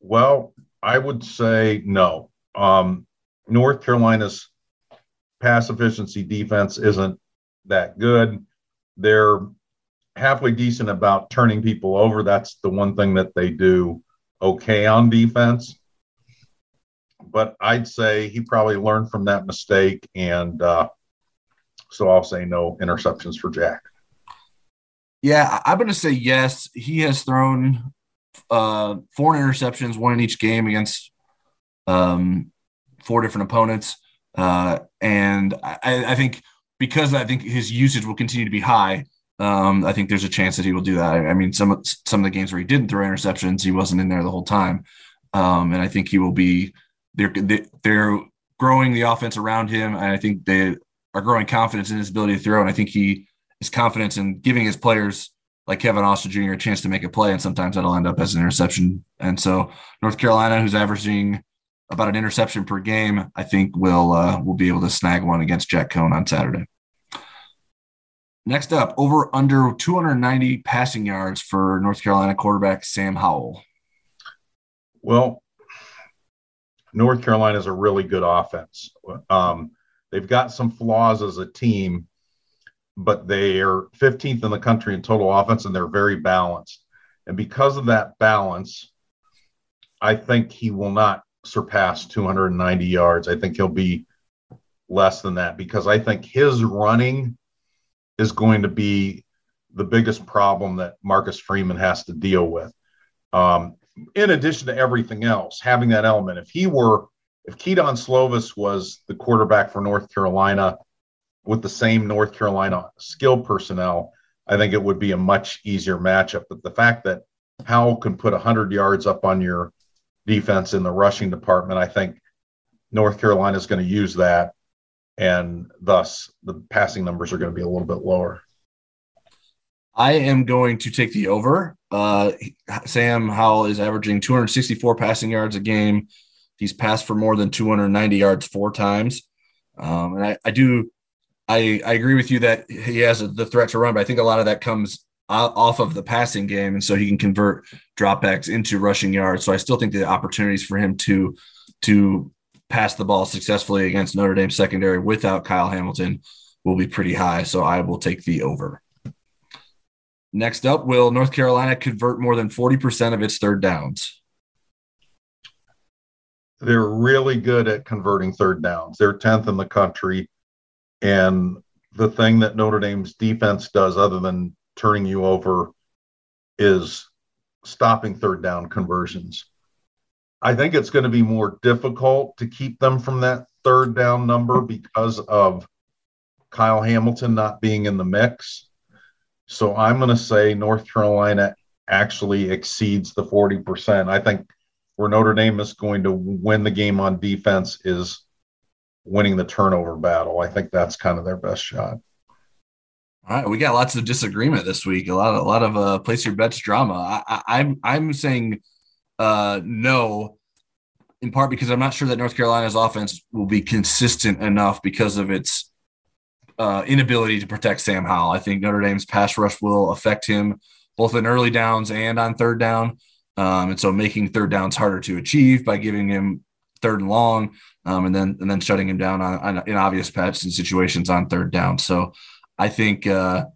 Well, I would say no. Um, North Carolina's pass efficiency defense isn't that good. They're halfway decent about turning people over. That's the one thing that they do okay on defense but I'd say he probably learned from that mistake, and uh, so I'll say no interceptions for Jack. Yeah, I'm going to say yes. He has thrown uh, four interceptions, one in each game against um, four different opponents, uh, and I, I, think because I think his usage will continue to be high. Um, I think there's a chance that he will do that. I, mean, some some of the games where he didn't throw interceptions, he wasn't in there the whole time, um, and I think he will be they're they're growing the offense around him, and I think they are growing confidence in his ability to throw. And I think he is confidence in giving his players like Kevin Austin Jr. a chance to make a play, and sometimes that'll end up as an interception. And so North Carolina, who's averaging about an interception per game, I think will uh, will be able to snag one against Jack Coan on Saturday. Next up, over under 290 passing yards for North Carolina quarterback Sam Howell. Well, North Carolina is a really good offense. Um, they've got some flaws as a team, but they are 15th in the country in total offense, and they're very balanced. And because of that balance, I think he will not surpass 290 yards. I think he'll be less than that because I think his running is going to be the biggest problem that Marcus Freeman has to deal with. Um, in addition to everything else, having that element. If he were, if Kedon Slovis was the quarterback for North Carolina with the same North Carolina skill personnel, I think it would be a much easier matchup. But the fact that Howell can put 100 yards up on your defense in the rushing department, I think North Carolina is going to use that. And thus, the passing numbers are going to be a little bit lower. I am going to take the over. Uh, Sam Howell is averaging 264 passing yards a game. He's passed for more than 290 yards four times. Um, and I, I do, I, I agree with you that he has the threat to run, but I think a lot of that comes off of the passing game. And so he can convert dropbacks into rushing yards. So I still think the opportunities for him to, to pass the ball successfully against Notre Dame secondary without Kyle Hamilton will be pretty high. So I will take the over. Next up, will North Carolina convert more than 40% of its third downs? They're really good at converting third downs. They're 10th in the country. And the thing that Notre Dame's defense does, other than turning you over, is stopping third down conversions. I think it's going to be more difficult to keep them from that third down number because of Kyle Hamilton not being in the mix. So I'm going to say North Carolina actually exceeds the 40%. I think where Notre Dame is going to win the game on defense is winning the turnover battle. I think that's kind of their best shot. All right, we got lots of disagreement this week. A lot, of, a lot of uh, place your bets drama. I, I, I'm, I'm saying uh, no, in part because I'm not sure that North Carolina's offense will be consistent enough because of its uh, inability to protect Sam Howell. I think Notre Dame's pass rush will affect him both in early downs and on third down. Um, and so making third downs harder to achieve by giving him third and long, um, and then and then shutting him down on, on in obvious patches and situations on third down. So I think uh,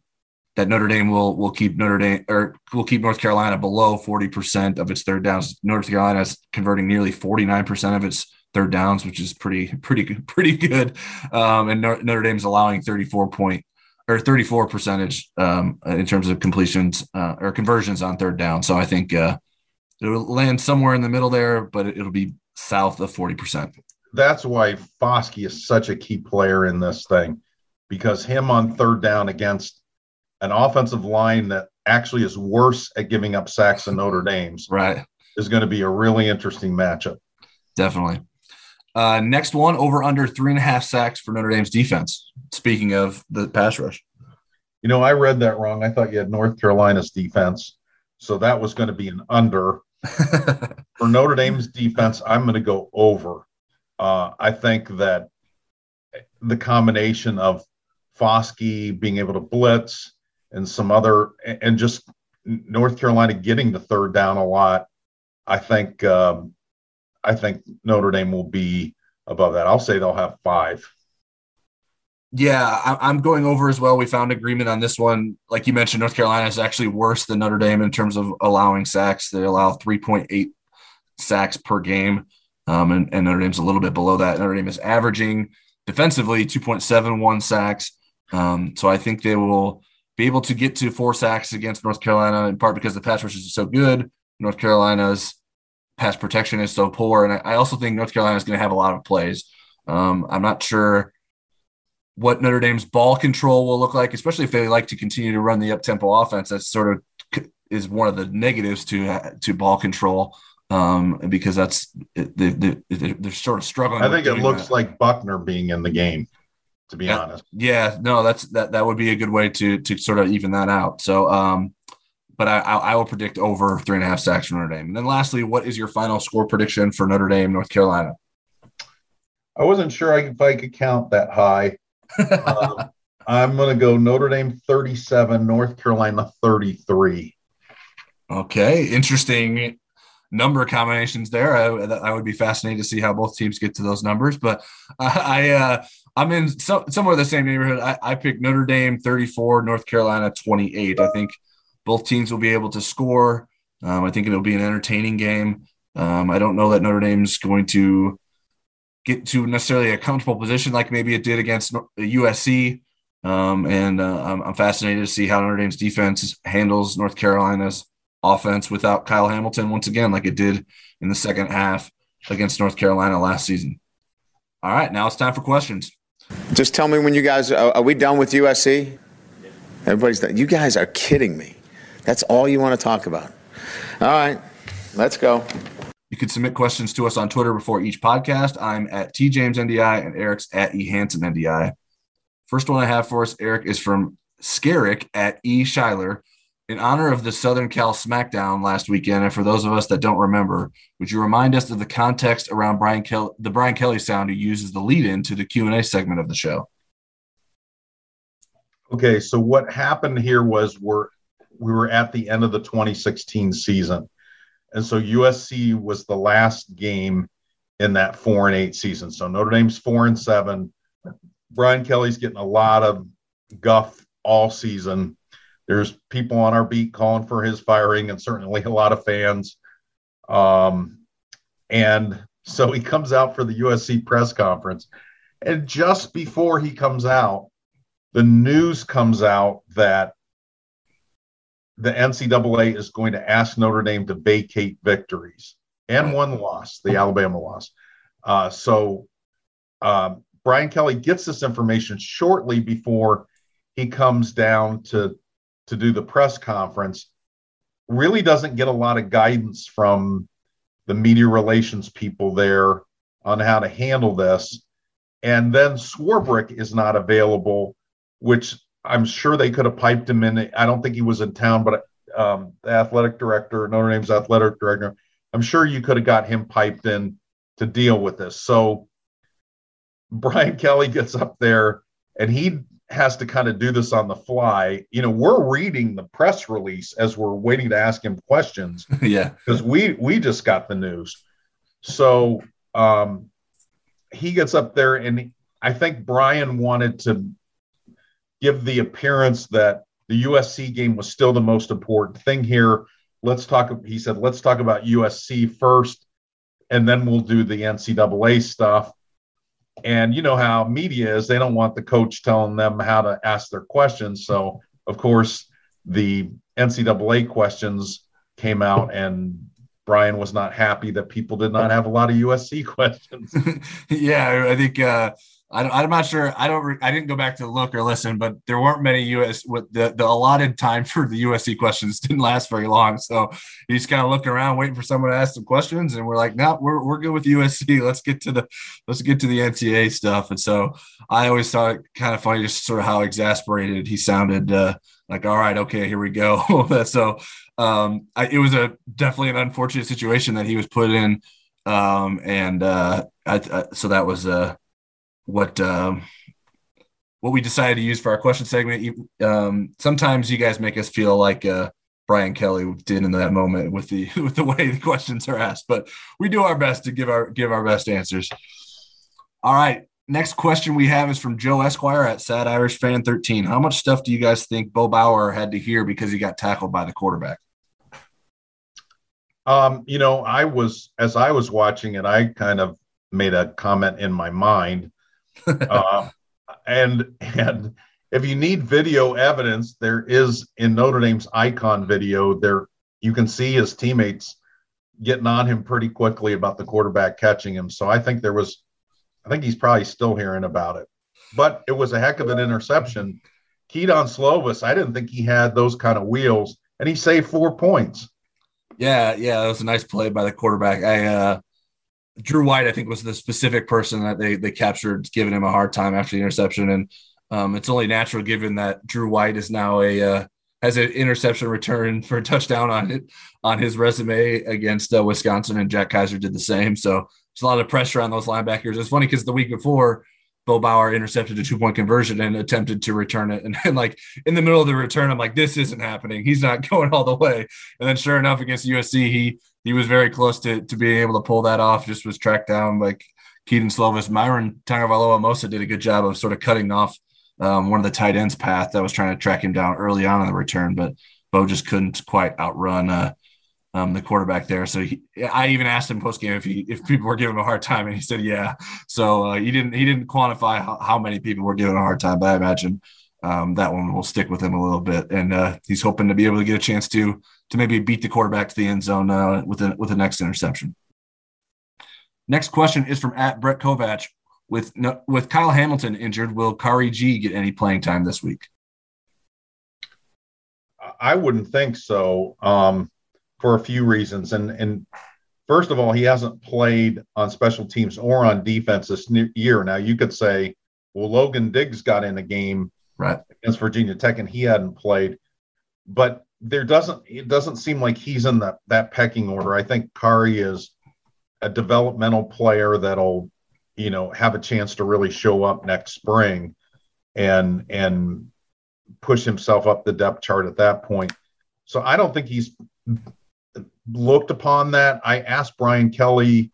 that Notre Dame will will keep Notre Dame or will keep North Carolina below 40% of its third downs. North Carolina is converting nearly 49% of its third downs, which is pretty pretty pretty good. Um, and Notre Dame's allowing 34 point or 34 percentage um, in terms of completions uh, or conversions on third down. So I think uh, it'll land somewhere in the middle there, but it'll be south of 40 percent. That's why Foskey is such a key player in this thing, because him on third down against an offensive line that actually is worse at giving up sacks than Notre Dame's, right, is going to be a really interesting matchup. Definitely. Uh, next one, over under three and a half sacks for Notre Dame's defense. Speaking of the pass rush. You know, I read that wrong. I thought you had North Carolina's defense. So that was going to be an under. for Notre Dame's defense, I'm going to go over. Uh, I think that the combination of Foskey being able to blitz and some other, and just North Carolina getting the third down a lot, I think um, I think Notre Dame will be above that. I'll say they'll have five. Yeah, I'm going over as well. We found agreement on this one. Like you mentioned, North Carolina is actually worse than Notre Dame in terms of allowing sacks. They allow 3.8 sacks per game, um, and, and Notre Dame's a little bit below that. Notre Dame is averaging defensively 2.71 sacks. Um, so I think they will be able to get to four sacks against North Carolina, in part because the pass rush is so good. North Carolina's pass protection is so poor. And I, also think North Carolina is going to have a lot of plays. Um, I'm not sure what Notre Dame's ball control will look like, especially if they like to continue to run the up tempo offense. That's sort of is one of the negatives to to ball control um, because that's they, they, they're sort of struggling. I think it looks that. like Buchner being in the game. To be yeah, honest, yeah, no, that's that that would be a good way to to sort of even that out. So, um, but I, I, will predict over three and a half sacks for Notre Dame. And then lastly, what is your final score prediction for Notre Dame, North Carolina? I wasn't sure if I could count that high. uh, I'm going to go Notre Dame 37, North Carolina 33. Okay, interesting number combinations there. I, I, would be fascinated to see how both teams get to those numbers, but I, uh, I'm in so, somewhere the same neighborhood. I, I picked Notre Dame 34, North Carolina 28. I think both teams will be able to score. Um, I think it'll be an entertaining game. Um, I don't know that Notre Dame's going to get to necessarily a comfortable position like maybe it did against USC. Um, and uh, I'm, I'm fascinated to see how Notre Dame's defense handles North Carolina's offense without Kyle Hamilton once again, like it did in the second half against North Carolina last season. All right, now it's time for questions. Just tell me when you guys are, are we done with USC? Everybody's done. You guys are kidding me. That's all you want to talk about. All right, let's go. You can submit questions to us on Twitter before each podcast. I'm at TJamesNDI and Eric's at EHansenNDI. First one I have for us, Eric, is from Scarrick at E. Schuyler. In honor of the Southern Cal SmackDown last weekend, and for those of us that don't remember, would you remind us of the context around Brian Kelly, the Brian Kelly sound he uses the lead-in to the Q and A segment of the show? Okay, so what happened here was we're we were at the end of the 2016 season, and so USC was the last game in that four and eight season. So Notre Dame's four and seven. Brian Kelly's getting a lot of guff all season. There's people on our beat calling for his firing, and certainly a lot of fans. Um, and so he comes out for the USC press conference, and just before he comes out, the news comes out that the NCAA is going to ask Notre Dame to vacate victories and one loss, the Alabama loss. Uh, so um, Brian Kelly gets this information shortly before he comes down to to do the press conference. Really doesn't get a lot of guidance from the media relations people there on how to handle this. And then Swarbrick is not available, which I'm sure they could have piped him in. I don't think he was in town, but um, the athletic director, Notre Dame's athletic director, I'm sure you could have got him piped in to deal with this. So Brian Kelly gets up there and he has to kind of do this on the fly. You know, we're reading the press release as we're waiting to ask him questions. yeah. Because we we just got the news. So um he gets up there and I think Brian wanted to give the appearance that the USC game was still the most important thing here. Let's talk, he said, let's talk about USC first, and then we'll do the NCAA stuff. And you know how media is, they don't want the coach telling them how to ask their questions. So, of course, the NCAA questions came out, and Brian was not happy that people did not have a lot of USC questions. yeah, I think uh, I, am not sure. I don't. I didn't go back to look or listen, but there weren't many US. With the, the allotted time for the USC questions didn't last very long, so he's kind of looking around, waiting for someone to ask some questions, and we're like, no, we're we're good with USC. Let's get to the let's get to the NCAA stuff. And so I always thought it kind of funny, just sort of how exasperated he sounded. Uh, like, all right, okay, here we go. so um, I, it was a definitely an unfortunate situation that he was put in, um, and uh, I, I, so that was uh what um, what we decided to use for our question segment. Um, sometimes you guys make us feel like uh, Brian Kelly did in that moment with the with the way the questions are asked, but we do our best to give our give our best answers. All right. Next question we have is from Joe Esquire at Sad Irish Fan 13. How much stuff do you guys think Bo Bauer had to hear because he got tackled by the quarterback? Um, you know, I was as I was watching it, I kind of made a comment in my mind uh, and and if you need video evidence, there is in Notre Dame's icon video there you can see his teammates getting on him pretty quickly about the quarterback catching him. So I think there was, I think he's probably still hearing about it. But it was a heck of an interception. Kedon Slovis, I didn't think he had those kind of wheels, and he saved four points. Yeah, yeah, that was a nice play by the quarterback. I uh Drew White, I think, was the specific person that they they captured, giving him a hard time after the interception, and um, it's only natural given that Drew White is now a uh, has an interception return for a touchdown on it on his resume against uh, Wisconsin, and Jack Kaiser did the same. So there's a lot of pressure on those linebackers. It's funny because the week before, Bo Bauer intercepted a two point conversion and attempted to return it. And, and, like in the middle of the return, I'm like, this isn't happening. He's not going all the way. And then sure enough, against USC, he he was very close to to being able to pull that off. Just was tracked down like Kedon Slovis. Myron Tagovailoa-Amosa did a good job of sort of cutting off um, one of the tight ends path that was trying to track him down early on in the return, but Bo just couldn't quite outrun uh, um, the quarterback there. So he, I even asked him post game if he if people were giving him a hard time, and he said yeah. So uh, he didn't he didn't quantify how, how, many people were giving a hard time, but I imagine um, that one will stick with him a little bit, and uh, he's hoping to be able to get a chance to to maybe beat the quarterback to the end zone uh, with the with the next interception. Next question is from at Brett Kovach. With with Kyle Hamilton injured, will Khari Gee get any playing time this week? I wouldn't think so, um, for a few reasons. And and first of all, he hasn't played on special teams or on defense this year. Now you could say, well, Logan Diggs got in a game right. Against Virginia Tech and he hadn't played, but there doesn't it doesn't seem like he's in that that pecking order. I think Kari is a developmental player that'll you know have a chance to really show up next spring and and push himself up the depth chart at that point. So i don't think he's looked upon that. I asked brian kelly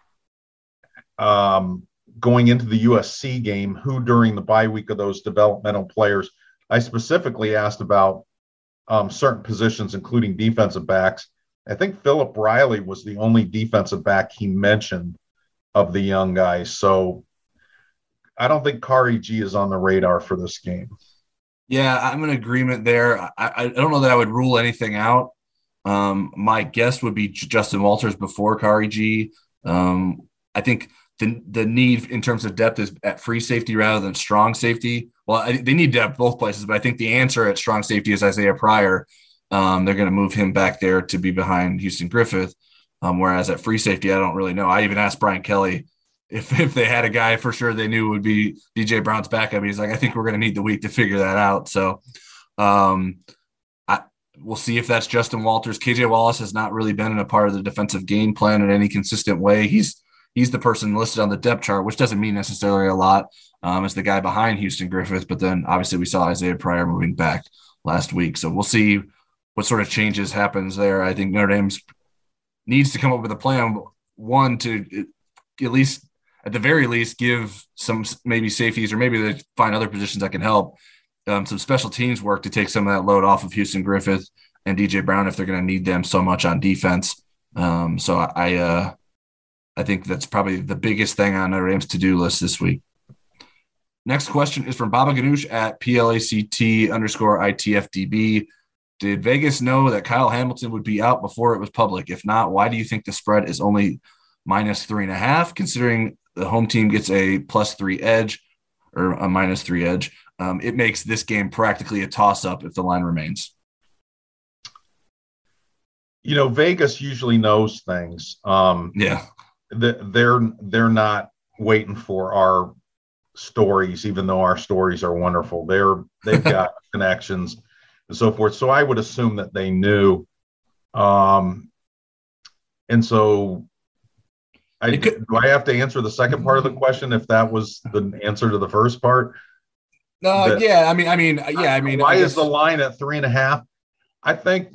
um, going into the usc game who during the bye week of those developmental players i specifically asked about um, certain positions including defensive backs i think philip riley was the only defensive back he mentioned of the young guys. So I don't think Khari Gee is on the radar for this game. Yeah, I'm in agreement there. I, I don't know that I would rule anything out. Um, my guess would be Justin Walters before Khari Gee. Um, I think the the need in terms of depth is at free safety rather than strong safety. Well, I, they need depth both places, but I think the answer at strong safety is Isaiah Pryor. Um, they're going to move him back there to be behind Houston Griffith. Um, whereas at free safety, I don't really know. I even asked Brian Kelly if if they had a guy for sure they knew would be DJ Brown's backup. He's like, I think we're going to need the week to figure that out. So, um, I we'll see if that's Justin Walters. KJ Wallace has not really been in a part of the defensive game plan in any consistent way. He's he's the person listed on the depth chart, which doesn't mean necessarily a lot um, as the guy behind Houston Griffith. But then obviously we saw Isaiah Pryor moving back last week, so we'll see what sort of changes happens there. I think Notre Dame's needs to come up with a plan. One to at least, at the very least, give some maybe safeties or maybe they find other positions that can help. Um, some special teams work to take some of that load off of Houston Griffith and DJ Brown if they're going to need them so much on defense. Um, so I, uh, I think that's probably the biggest thing on Notre Dame's to-do list this week. Next question is from Baba Ganoush at PLACT underscore ITFDB. Did Vegas know that Kyle Hamilton would be out before it was public? If not, why do you think the spread is only minus three and a half, considering the home team gets a plus three edge or a minus three edge? Um, it makes this game practically a toss up if the line remains. You know, Vegas usually knows things. Um, yeah, they're they're not waiting for our stories, even though our stories are wonderful. They're they've got connections and so forth. So I would assume that they knew. Um, and so I, could, do I have to answer the second part of the question if that was the answer to the first part? No, that, yeah, I mean, I mean, yeah, I mean, why is the line at three and a half? I think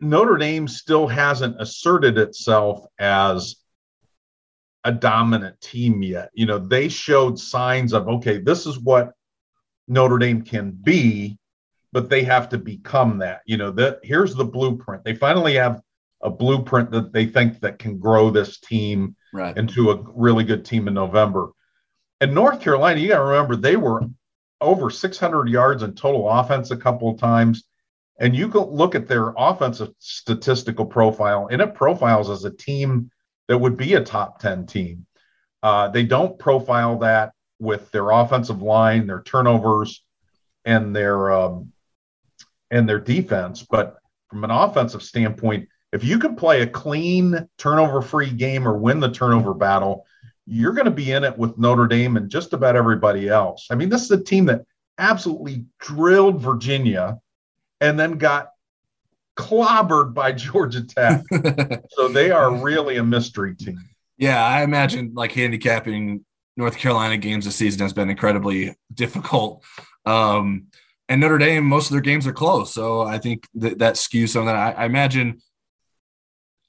Notre Dame still hasn't asserted itself as a dominant team yet. You know, they showed signs of okay, this is what Notre Dame can be, but they have to become that. You know, that here's the blueprint. They finally have a blueprint that they think that can grow this team right. into a really good team in November. And North Carolina, you got to remember they were over 600 yards in total offense a couple of times. And you go look at their offensive statistical profile, and it profiles as a team that would be a top 10 team. Uh, they don't profile that with their offensive line, their turnovers, and their um, and their defense. But from an offensive standpoint, if you can play a clean, turnover free game or win the turnover battle, you're going to be in it with Notre Dame and just about everybody else. I mean, this is a team that absolutely drilled Virginia and then got clobbered by Georgia Tech. so they are really a mystery team. Yeah, I imagine like handicapping North Carolina games this season has been incredibly difficult. Um, and Notre Dame, most of their games are close. So I think that, that skews some of that. I, I imagine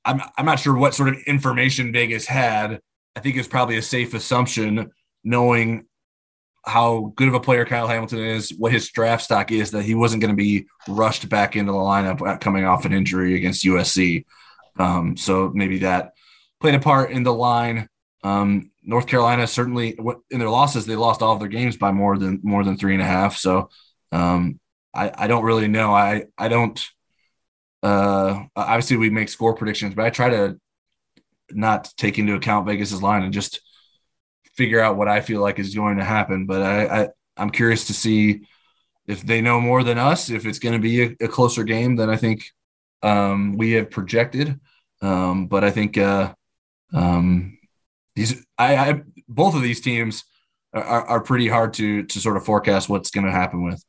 I'm, I'm not sure what sort of information Vegas had. I think it's probably a safe assumption knowing how good of a player Kyle Hamilton is, what his draft stock is, that he wasn't going to be rushed back into the lineup coming off an injury against USC. Um, so maybe that played a part in the line. Um, North Carolina certainly in their losses, they lost all of their games by more than more than three and a half. So Um, I, I don't really know. I, I don't, uh, obviously we make score predictions, but I try to not take into account Vegas's line and just figure out what I feel like is going to happen. But I, I I'm curious to see if they know more than us, if it's going to be a, a, closer game than I think um, we have projected. Um, but I think uh, um, these, I, I, both of these teams are, are pretty hard to to sort of forecast what's going to happen with.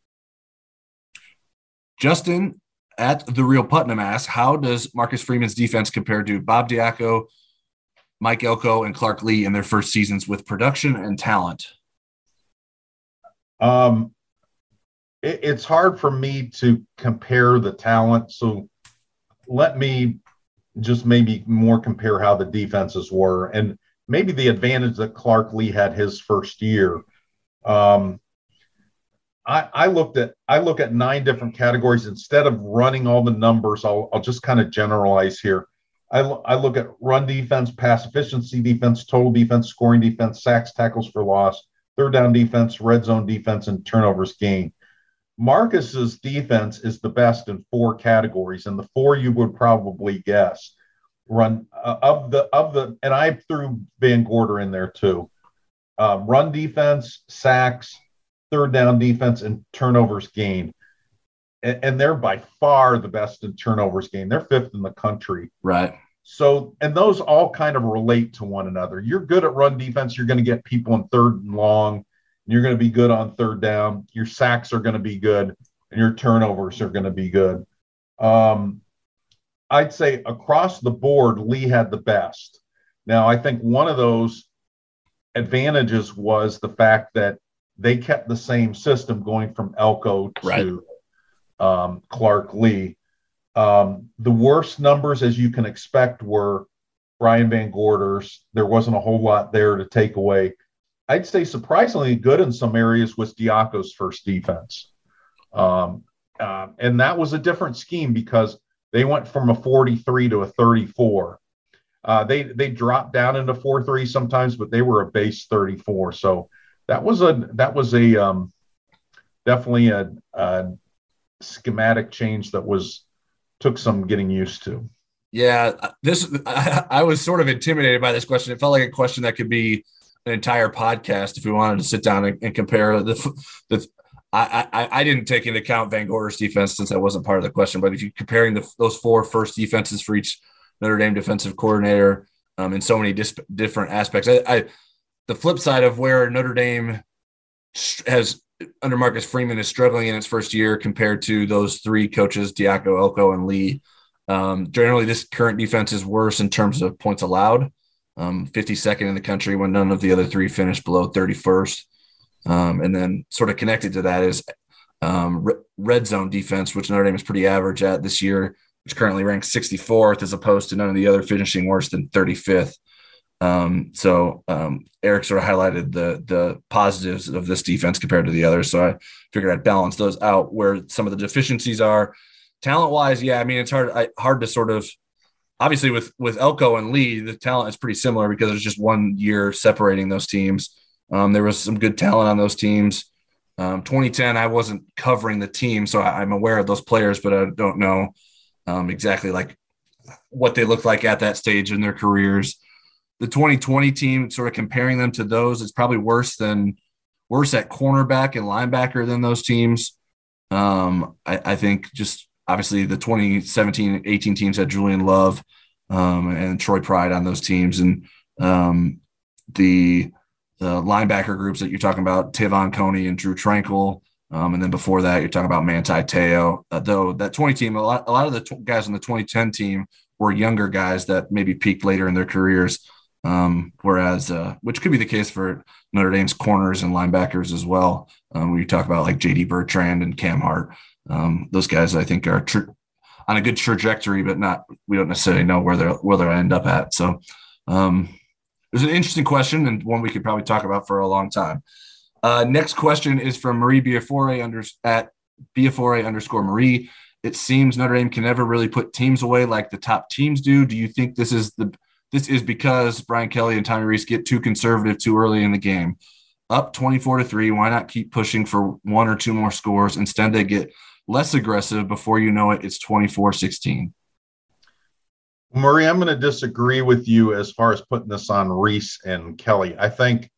Justin at the real Putnam asks, how does Marcus Freeman's defense compare to Bob Diaco, Mike Elko, and Clark Lea in their first seasons with production and talent? Um, it, it's hard for me to compare the talent. So let me just maybe more compare how the defenses were and maybe the advantage that Clark Lea had his first year. Um, I, I looked at I look at nine different categories instead of running all the numbers. I'll, I'll just kind of generalize here. I, I look at run defense, pass efficiency defense, total defense, scoring defense, sacks, tackles for loss, third down defense, red zone defense, and turnovers gained. Marcus's defense is the best in four categories, and the four you would probably guess. Run uh, of the of the, and I threw VanGorder in there too. Uh, run defense, sacks, third down defense, and turnovers gained. And, and they're by far the best in turnovers game. They're fifth in the country. Right. So, and those all kind of relate to one another. You're good at run defense. You're going to get people in third and long you're going to be good on third down. Your sacks are going to be good, and your turnovers are going to be good. Um, I'd say across the board, Lea had the best. Now, I think one of those advantages was the fact that they kept the same system going from Elko to right. Um, Clark Lea. Um, the worst numbers, as you can expect, were Brian VanGorder's. There wasn't a whole lot there to take away. I'd say surprisingly good in some areas was Diaco's first defense. Um, uh, and that was a different scheme because they went from a 43 to a 34. Uh, they they dropped down into 4-3 sometimes, but they were a base 34. So that was a that was a um, definitely a, a schematic change that was took some getting used to. Yeah, this I, I was sort of intimidated by this question. It felt like a question that could be an entire podcast if we wanted to sit down and, and compare the the I, I, I didn't take into account VanGorder's defense since that wasn't part of the question. But if you're comparing the, those four first defenses for each Notre Dame defensive coordinator um, in so many different aspects, I, I, the flip side of where Notre Dame has under Marcus Freeman is struggling in its first year compared to those three coaches, Diaco, Elko, and Lea. Um, generally, this current defense is worse in terms of points allowed um, 52nd in the country when none of the other three finished below 31st. Um, and then sort of connected to that is um, red zone defense, which Notre Dame is pretty average at this year, which currently ranks 64th as opposed to none of the other finishing worse than 35th. Um, so um, Eric sort of highlighted the the positives of this defense compared to the others. So I figured I'd balance those out where some of the deficiencies are. Talent wise, yeah, I mean it's hard I, hard to sort of obviously with with Elko and Lea, the talent is pretty similar because there's just one year separating those teams. Um, there was some good talent on those teams. Um, 2010, I wasn't covering the team, so I, am aware of those players, but I don't know um, exactly like what they look like at that stage in their careers. The 2020 team, sort of comparing them to those, it's probably worse than worse at cornerback and linebacker than those teams. Um, I, I think just obviously the 2017 18 teams had Julian Love um, and Troy Pride on those teams. And um, the, the linebacker groups that you're talking about, Te'von Coney and Drue Tranquill. Um, and then before that, you're talking about Manti Te'o. Uh, though that 20 team, a lot, a lot of the t- guys on the 2010 team were younger guys that maybe peaked later in their careers. Um, whereas, uh, which could be the case for Notre Dame's corners and linebackers as well. Um, when you talk about like JD Bertrand and Cam Hart, um, those guys I think are tr- on a good trajectory, but not we don't necessarily know where they're where they'll end up at. So um, it's an interesting question and one we could probably talk about for a long time. Uh, next question is from Marie Biafore under at Biafore underscore Marie. It seems Notre Dame can never really put teams away like the top teams do. Do you think this is the this is because Brian Kelly and Tommy Rees get too conservative too early in the game? up 24 to 3. Why not keep pushing for one or two more scores? Instead, they get less aggressive. Before you know it, it's 24 16. Murray, I'm going to disagree with you as far as putting this on Rees and Kelly. I think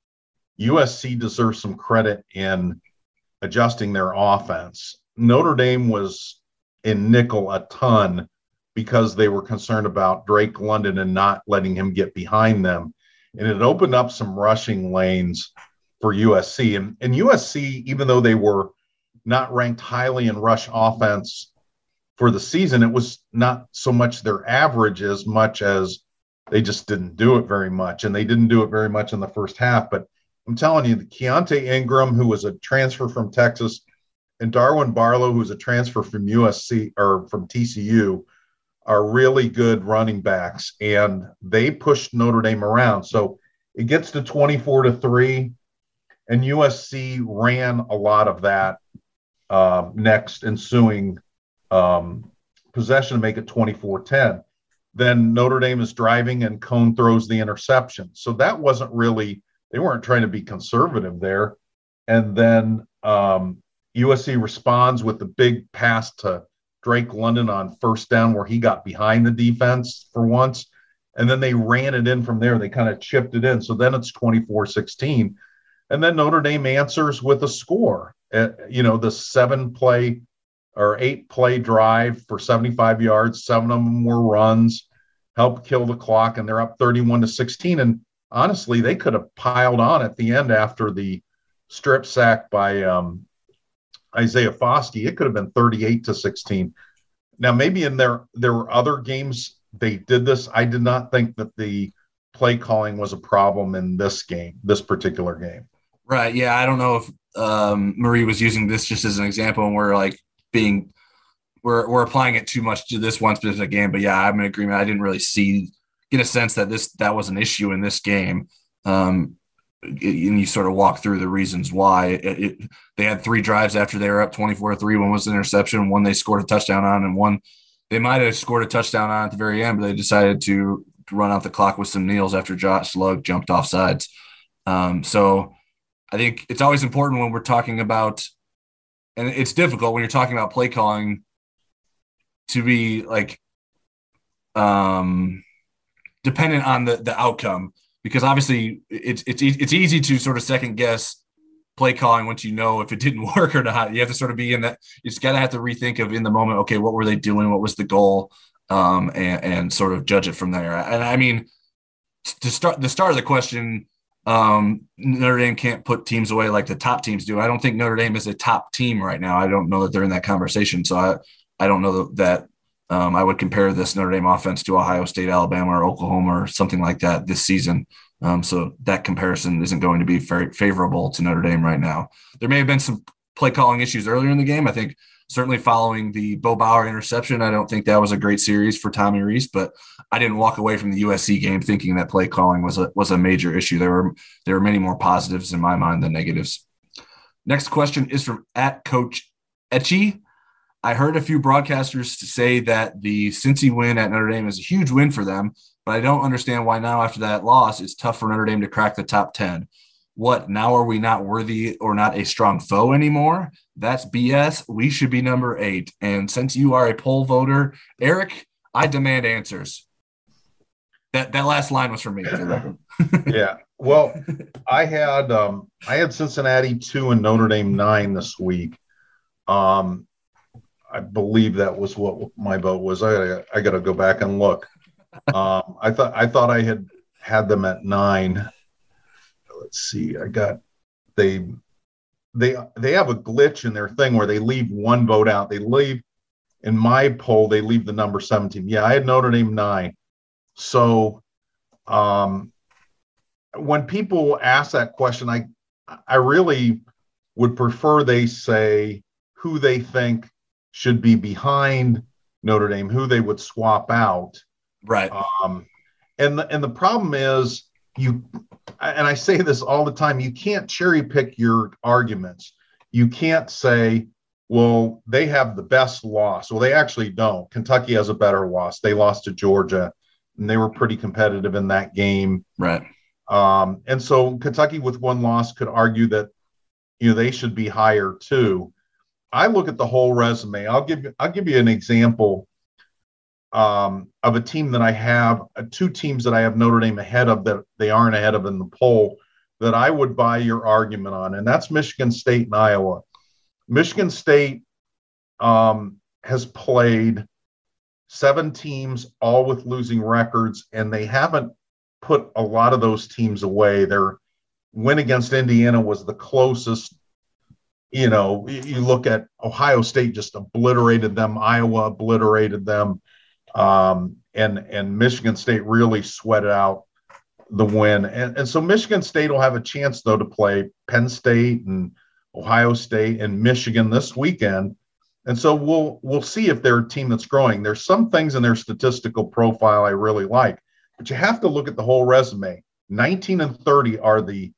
USC deserves some credit in adjusting their offense. Notre Dame was in nickel a ton because they were concerned about Drake London and not letting him get behind them. And it opened up some rushing lanes for USC. And, and USC, even though they were not ranked highly in rush offense for the season, it was not so much their average as much as they just didn't do it very much. And they didn't do it very much in the first half. But I'm telling you, the Keaontay Ingram, who was a transfer from Texas, and Darwin Barlow, who's a transfer from USC or from TCU, are really good running backs, and they pushed Notre Dame around. So it gets to 24 to three, and USC ran a lot of that uh, next ensuing um, possession to make it 24 10. Then Notre Dame is driving, and Coan throws the interception. So that wasn't really, they weren't trying to be conservative there. And then um, USC responds with the big pass to Drake London on first down where he got behind the defense for once. And then they ran it in from there. They kind of chipped it in. So then it's 24 16. And then Notre Dame answers with a score. Uh, you know, the seven play or eight play drive for 75 yards, seven of them were runs, helped kill the clock, and they're up 31 to 16. And honestly, they could have piled on at the end after the strip sack by um, Isaiah Foskey, it could have been 38 to 16. Now, maybe in there there were other games they did this. I did not think that the play calling was a problem in this game, this particular game. Right. Yeah. I don't know if um, Marie was using this just as an example, and we're like being we're we're applying it too much to this one specific game. But yeah, I'm in agreement. I didn't really see get a sense that this that was an issue in this game. Um, and you sort of walk through the reasons why. It, it, they had three drives after they were up 24 3 one was an interception one they scored a touchdown on and one they might have scored a touchdown on at the very end but they decided to, run out the clock with some kneels after josh lugg jumped off sides. Um, so i think it's always important when we're talking about and it's difficult when you're talking about play calling to be like um dependent on the the outcome because obviously it's it's it's easy to sort of second guess play calling once you know if it didn't work or not. You have to sort of be in that. You just got to have to rethink of in the moment. Okay, what were they doing? What was the goal? Um, and, and sort of judge it from there. And I mean, to start the start of the question, um, Notre Dame can't put teams away like the top teams do. I don't think Notre Dame is a top team right now. I don't know that they're in that conversation. So I I don't know that um, I would compare this Notre Dame offense to Ohio State, Alabama, or Oklahoma, or something like that this season. Um, so that comparison isn't going to be very favorable to Notre Dame right now. There may have been some play calling issues earlier in the game. I think certainly following the Bo Bauer interception, I don't think that was a great series for Tommy Rees, but I didn't walk away from the USC game thinking that play calling was a was a major issue. There were there were many more positives in my mind than negatives. Next question is from at Coach Etchy. I heard a few broadcasters say that the Cincy win at Notre Dame is a huge win for them, but I don't understand why now after that loss it's tough for Notre Dame to crack the top 10. What now are we not worthy or not a strong foe anymore? That's BS. We should be number eight. And since you are a poll voter, Eric, I demand answers. That that last line was for me. yeah. Well, I had um, I had Cincinnati two and Notre Dame nine this week. Um, I believe that was what my vote was. I I got to go back and look. Um, I thought I thought I had had them at nine. Let's see. I got they they they have a glitch in their thing where they leave one vote out. They leave in my poll they leave the number 17. Yeah, I had Notre Dame nine. So um, when people ask that question, I I really would prefer they say who they think should be behind Notre Dame, who they would swap out. Right. Um, and the, and the problem is you, and I say this all the time, you can't cherry pick your arguments. You can't say, well, they have the best loss. Well, they actually don't. Kentucky has a better loss. They lost to Georgia, and they were pretty competitive in that game. Right. Um, and so Kentucky with one loss could argue that you know they should be higher too. I look at the whole resume. I'll give you I'll give you an example um, of a team that I have, uh, two teams that I have Notre Dame ahead of that they aren't ahead of in the poll that I would buy your argument on, and that's Michigan State and Iowa. Michigan State um, has played seven teams, all with losing records, and they haven't put a lot of those teams away. Their win against Indiana was the closest. You know, you look at Ohio State just obliterated them, Iowa obliterated them, um, and and Michigan State really sweated out the win. And, and so Michigan State will have a chance though to play Penn State and Ohio State and Michigan this weekend. And so we'll we'll see if they're a team that's growing. There's some things in their statistical profile I really like, but you have to look at the whole resume. 19 and 30 are the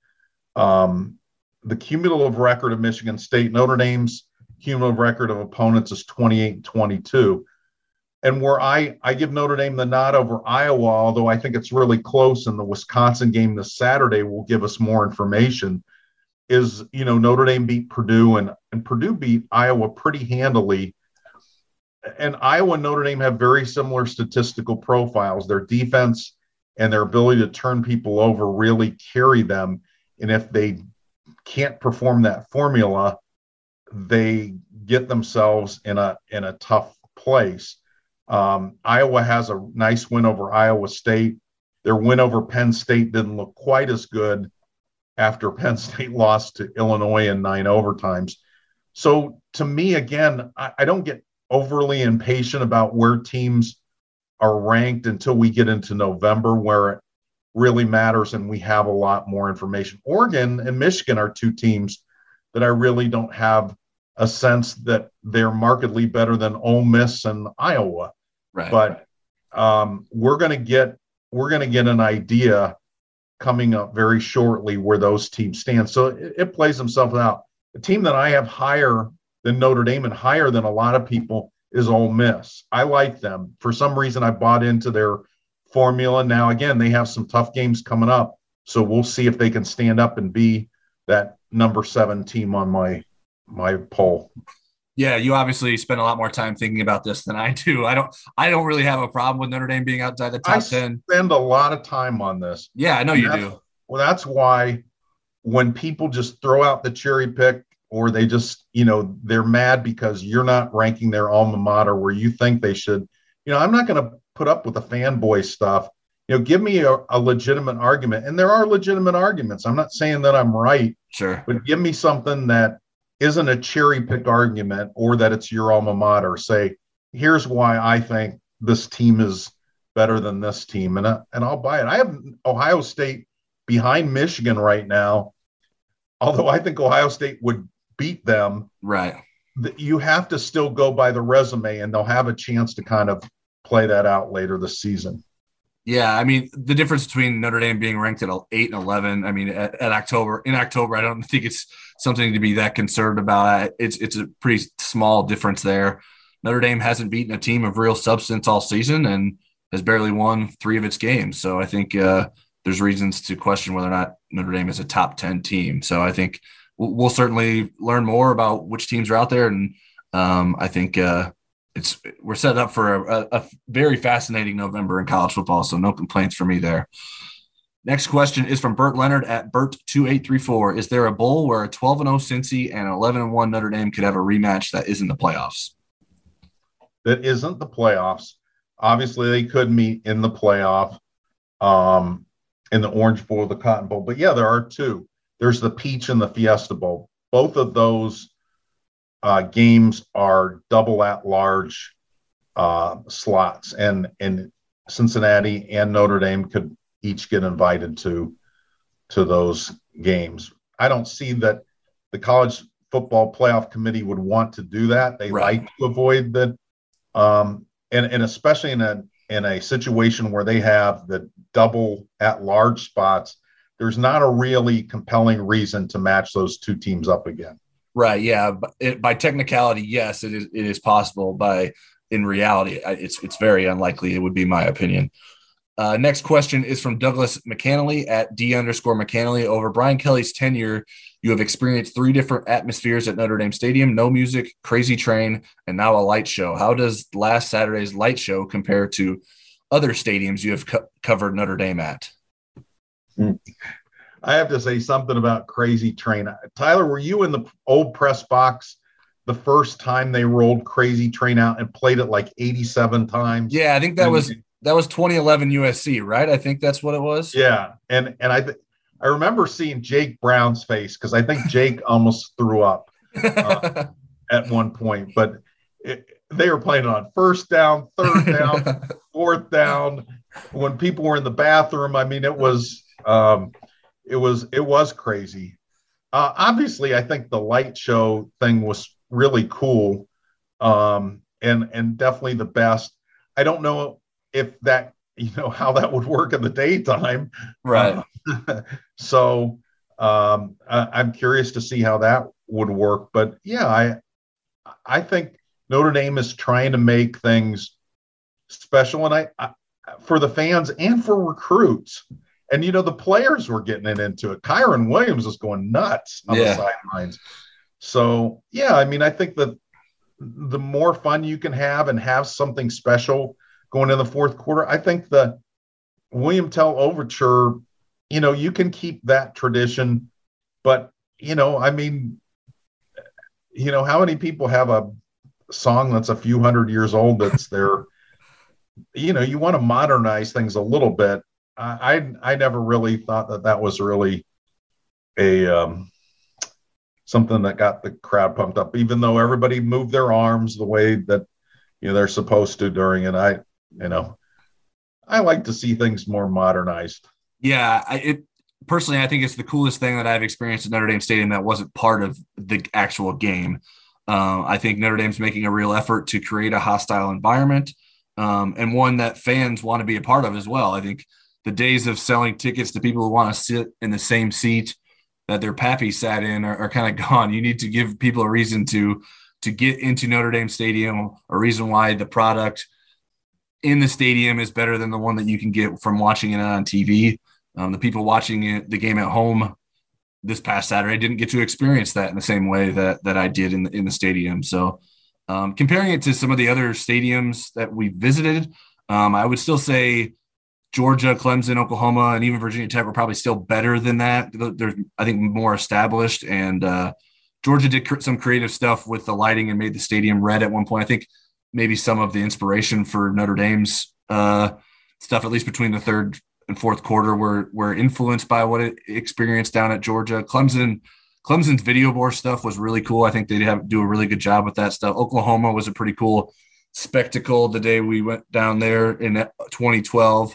um, the cumulative record of Michigan State. Notre Dame's cumulative record of opponents is 28 and 22. And where I, I give Notre Dame the nod over Iowa, although I think it's really close, and the Wisconsin game this Saturday will give us more information, is you know Notre Dame beat Purdue and, and Purdue beat Iowa pretty handily. And Iowa and Notre Dame have very similar statistical profiles. Their defense and their ability to turn people over really carry them. And if they can't perform that formula, they get themselves in a in a tough place. Um, Iowa has a nice win over Iowa State. Their win over Penn State didn't look quite as good after Penn State lost to Illinois in nine overtimes. So to me, again, I, I don't get overly impatient about where teams are ranked until we get into November, where really matters and we have a lot more information. Oregon and Michigan are two teams that I really don't have a sense that they're markedly better than Ole Miss and Iowa. Right. But um, we're going to get we're going to get an idea coming up very shortly where those teams stand. So it, it plays themselves out. The team that I have higher than Notre Dame and higher than a lot of people is Ole Miss. I like them. For some reason, I bought into their formula. Now, again, they have some tough games coming up. So we'll see if they can stand up and be that number seven team on my my poll. Yeah, you obviously spend a lot more time thinking about this than I do. I don't I don't really have a problem with Notre Dame being outside the top I 10. spend a lot of time on this. Yeah, I know And you do. Well, that's why when people just throw out the cherry pick or they just, you know, they're mad because you're not ranking their alma mater where you think they should, you know, I'm not going to put up with the fanboy stuff. You know, give me a, a legitimate argument. And there are legitimate arguments. I'm not saying that I'm right, Sure. but give me something that isn't a cherry picked argument or that it's your alma mater. Say, here's why I think this team is better than this team, and I, and I'll buy it. I have Ohio State behind Michigan right now, although I think Ohio State would beat them. Right. You have to still go by the resume, and they'll have a chance to kind of play that out later this season. Yeah, I mean the difference between Notre Dame being ranked at eight and eleven. I mean, at, at October in October, I don't think it's something to be that concerned about. It's it's a pretty small difference there. Notre Dame hasn't beaten a team of real substance all season and has barely won three of its games. So I think uh, there's reasons to question whether or not Notre Dame is a top ten team. So I think we'll, we'll certainly learn more about which teams are out there, and um, I think. Uh, it's we're set up for a, a, very fascinating November in college football. So no complaints for me there. Next question is from Bert Leonard at Bert2834. Is there a bowl where a 12 and 0 Cincy and 11 and 1 Notre Dame could have a rematch that isn't the playoffs? That isn't the playoffs. Obviously, they could meet in the playoff, um, in the Orange Bowl, the Cotton Bowl. But yeah, there are two. There's the Peach and the Fiesta Bowl. Both of those uh, games are double at large uh, slots, and and Cincinnati and Notre Dame could each get invited to to those games. I don't see that the college football playoff committee would want to do that. They like to avoid that, um, and and especially in a in a situation where they have the double at large spots. There's not a really compelling reason to match those two teams up again. Right. Yeah. It, by technicality, yes, it is. It is possible. By in reality, it's it's very unlikely. It would be my opinion. Uh, next question is from Douglas McCannley at D underscore McCannley. Over Brian Kelly's tenure, you have experienced three different atmospheres at Notre Dame Stadium no music, crazy train, and now a light show. How does last Saturday's light show compare to other stadiums you have co- covered Notre Dame at? I have to say something about Crazy Train. Tyler, were you in the old press box the first time they rolled Crazy Train out and played it like 87 times? Yeah, I think that was that was 2011 USC, right? I think that's what it was. Yeah, and and I th- I remember seeing Jake Brown's face because I think Jake almost threw up uh, at one point, but it, they were playing on first down, third down, fourth down. When people were in the bathroom, I mean, it was um, it was it was crazy. Uh, obviously, I think the light show thing was really cool, um, and and definitely the best. I don't know if that you know how that would work in the daytime, right? Uh, so um, I, I'm curious to see how that would work. But yeah, I I think Notre Dame is trying to make things special, and I, I for the fans and for recruits. And you know, the players were getting it into it. Kyren Williams was going nuts on Yeah. the sidelines. So yeah, I mean, I think that the more fun you can have and have something special going in the fourth quarter, I think the William Tell overture, you know, you can keep that tradition, but you know, I mean, you know, how many people have a song that's a few hundred years old that's their you know you want to modernize things a little bit i i, never really thought that that was really a um, something that got the crowd pumped up even though everybody moved their arms the way that you know they're supposed to during it i you know i like to see things more modernized Yeah, I, it personally, I think it's the coolest thing that I've experienced at Notre Dame Stadium that wasn't part of the actual game. Uh, I think Notre Dame's making a real effort to create a hostile environment um, and one that fans want to be a part of as well. I think the days of selling tickets to people who want to sit in the same seat that their pappy sat in are, are kind of gone. You need to give people a reason to to get into Notre Dame Stadium, a reason why the product in the stadium is better than the one that you can get from watching it on TV. Um, the people watching it, the game at home this past Saturday didn't get to experience that in the same way that that I did in the, in the stadium. So, um, comparing it to some of the other stadiums that we visited, um, I would still say Georgia, Clemson, Oklahoma, and even Virginia Tech were probably still better than that. They're, I think, more established. And uh, Georgia did some creative stuff with the lighting and made the stadium red at one point. I think maybe some of the inspiration for Notre Dame's uh, stuff, at least between the third and fourth quarter, were were influenced by what it experienced down at Georgia. Clemson, Clemson's video board stuff was really cool. I think they have do a really good job with that stuff. Oklahoma was a pretty cool spectacle the day we went down there in 2012.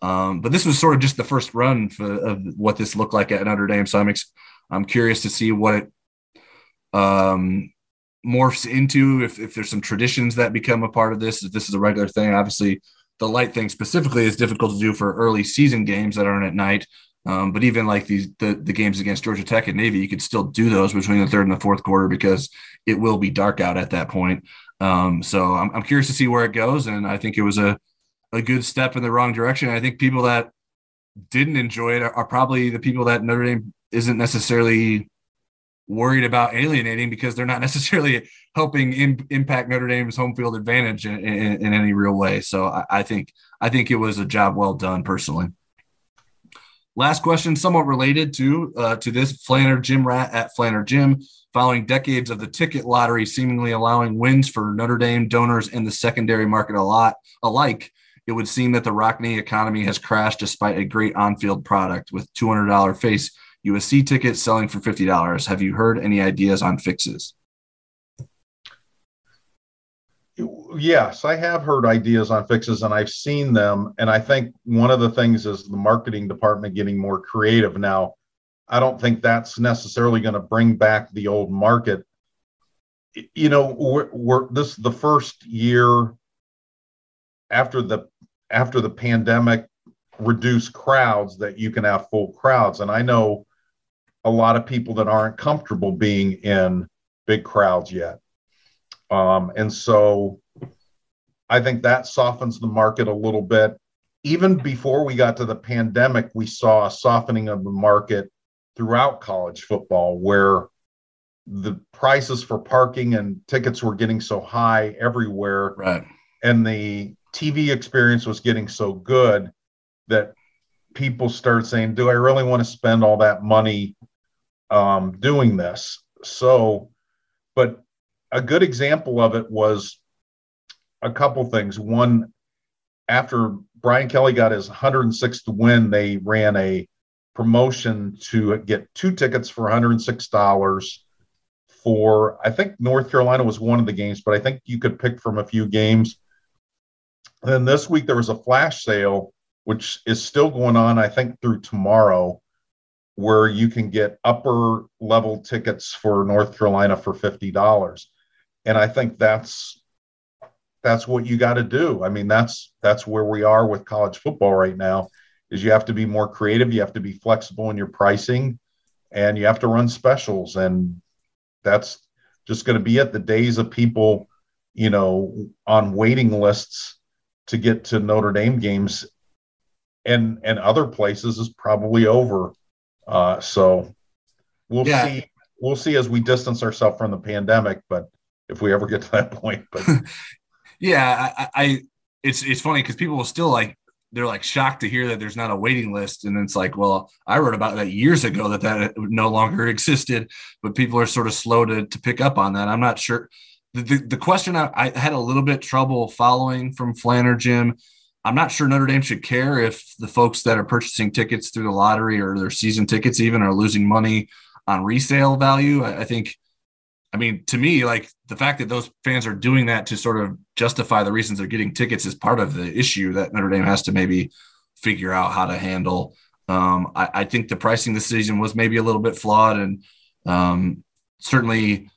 Um, but this was sort of just the first run for, of what this looked like at Notre Dame. So I'm ex- I'm curious to see what it um, morphs into. If if there's some traditions that become a part of this, if this is a regular thing. Obviously, the light thing specifically is difficult to do for early season games that aren't at night. Um, but even like these the, the games against Georgia Tech and Navy, you could still do those between the third and the fourth quarter because it will be dark out at that point. Um, so I'm, I'm curious to see where it goes, and I think it was a a good step in the wrong direction. I think people that didn't enjoy it are, probably the people that Notre Dame isn't necessarily worried about alienating because they're not necessarily helping Im- impact Notre Dame's home field advantage in, in, in any real way. So I, I think I think it was a job well done personally. Last question, somewhat related to uh, to this Flanner Jim Rat at Flanner Jim. Following decades of the ticket lottery seemingly allowing wins for Notre Dame donors in the secondary market a lot alike, it would seem that the Rockne economy has crashed despite a great on-field product with $200 face USC tickets selling for $50. Have you heard any ideas on fixes? Yes, I have heard ideas on fixes and I've seen them. And I think one of the things is the marketing department getting more creative now. I don't think that's necessarily going to bring back the old market. You know, we're, we're this is the first year after the after the pandemic reduced crowds that you can have full crowds. And I know a lot of people that aren't comfortable being in big crowds yet. Um, and so I think that softens the market a little bit. even before we got to the pandemic, we saw a softening of the market throughout college football where the prices for parking and tickets were getting so high everywhere. Right. And the TV experience was getting so good that people started saying, Do I really want to spend all that money um, doing this? So, but a good example of it was a couple things. One, after Brian Kelly got his 106th win, they ran a promotion to get two tickets for $106 for, I think North Carolina was one of the games, but I think you could pick from a few games. Then this week there was a flash sale, which is still going on, I think, through tomorrow, where you can get upper level tickets for North Carolina for $50. And I think that's that's what you got to do. I mean, that's that's where we are with college football right now. Is you have to be more creative, you have to be flexible in your pricing, and you have to run specials. And that's just going to be it. The days of people, you know, on waiting lists to get to Notre Dame games and and other places is probably over. Uh, so we'll yeah. see. We'll see as we distance ourselves from the pandemic, but if we ever get to that point. But yeah, I, I it's it's funny because people will still like they're like shocked to hear that there's not a waiting list and it's like well i wrote about that years ago that that no longer existed but people are sort of slow to, to pick up on that i'm not sure the, the, question I, I, had a little bit trouble following from flanner jim i'm not sure notre dame should care if the folks that are purchasing tickets through the lottery or their season tickets even are losing money on resale value i, I think I mean, to me, like the fact that those fans are doing that to sort of justify the reasons they're getting tickets is part of the issue that Notre Dame has to maybe figure out how to handle. Um, I, I, think the pricing decision was maybe a little bit flawed, and um, certainly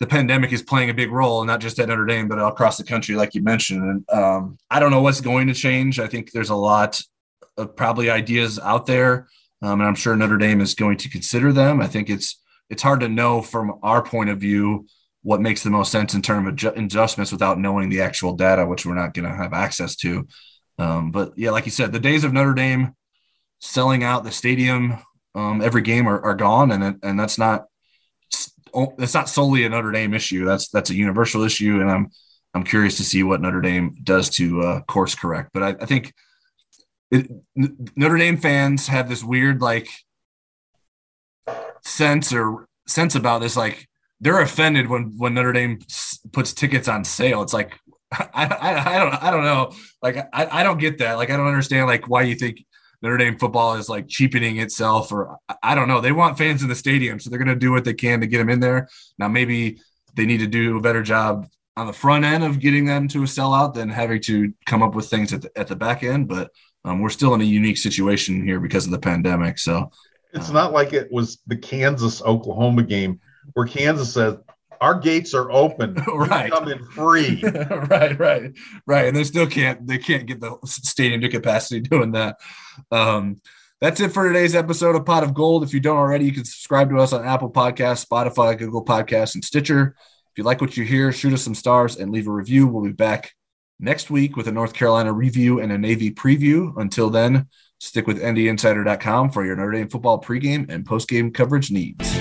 the pandemic is playing a big role, not just at Notre Dame, but across the country, like you mentioned. And um, I don't know what's going to change. I think there's a lot of probably ideas out there, um, and I'm sure Notre Dame is going to consider them. I think it's it's hard to know from our point of view what makes the most sense in terms of adjustments without knowing the actual data, which we're not going to have access to. Um, but yeah, like you said, the days of Notre Dame selling out the stadium um, every game are, are gone, and and that's not that's not solely a Notre Dame issue. That's that's a universal issue, and I'm I'm curious to see what Notre Dame does to uh, course correct. But I, I think it, Notre Dame fans have this weird like sense or sense about this like they're offended when when Notre Dame puts tickets on sale. It's like I, I, I don't I don't know. Like I, I don't get that. Like I don't understand like why you think Notre Dame football is like cheapening itself or I don't know. They want fans in the stadium, so they're going to do what they can to get them in there. Now maybe they need to do a better job on the front end of getting them to a sellout than having to come up with things at the, at the back end. But um, we're still in a unique situation here because of the pandemic. So it's not like it was the Kansas Oklahoma game where Kansas said, our gates are open. right. Come in free. right, right, right. And they still can't they can't get the stadium to capacity doing that. Um, that's it for today's episode of Pot of Gold. If you don't already, you can subscribe to us on Apple Podcasts, Spotify, Google Podcasts, and Stitcher. If you like what you hear, shoot us some stars and leave a review. We'll be back next week with a North Carolina review and a Navy preview. Until then, Stick with NDinsider.com for your Notre Dame football pregame and postgame coverage needs.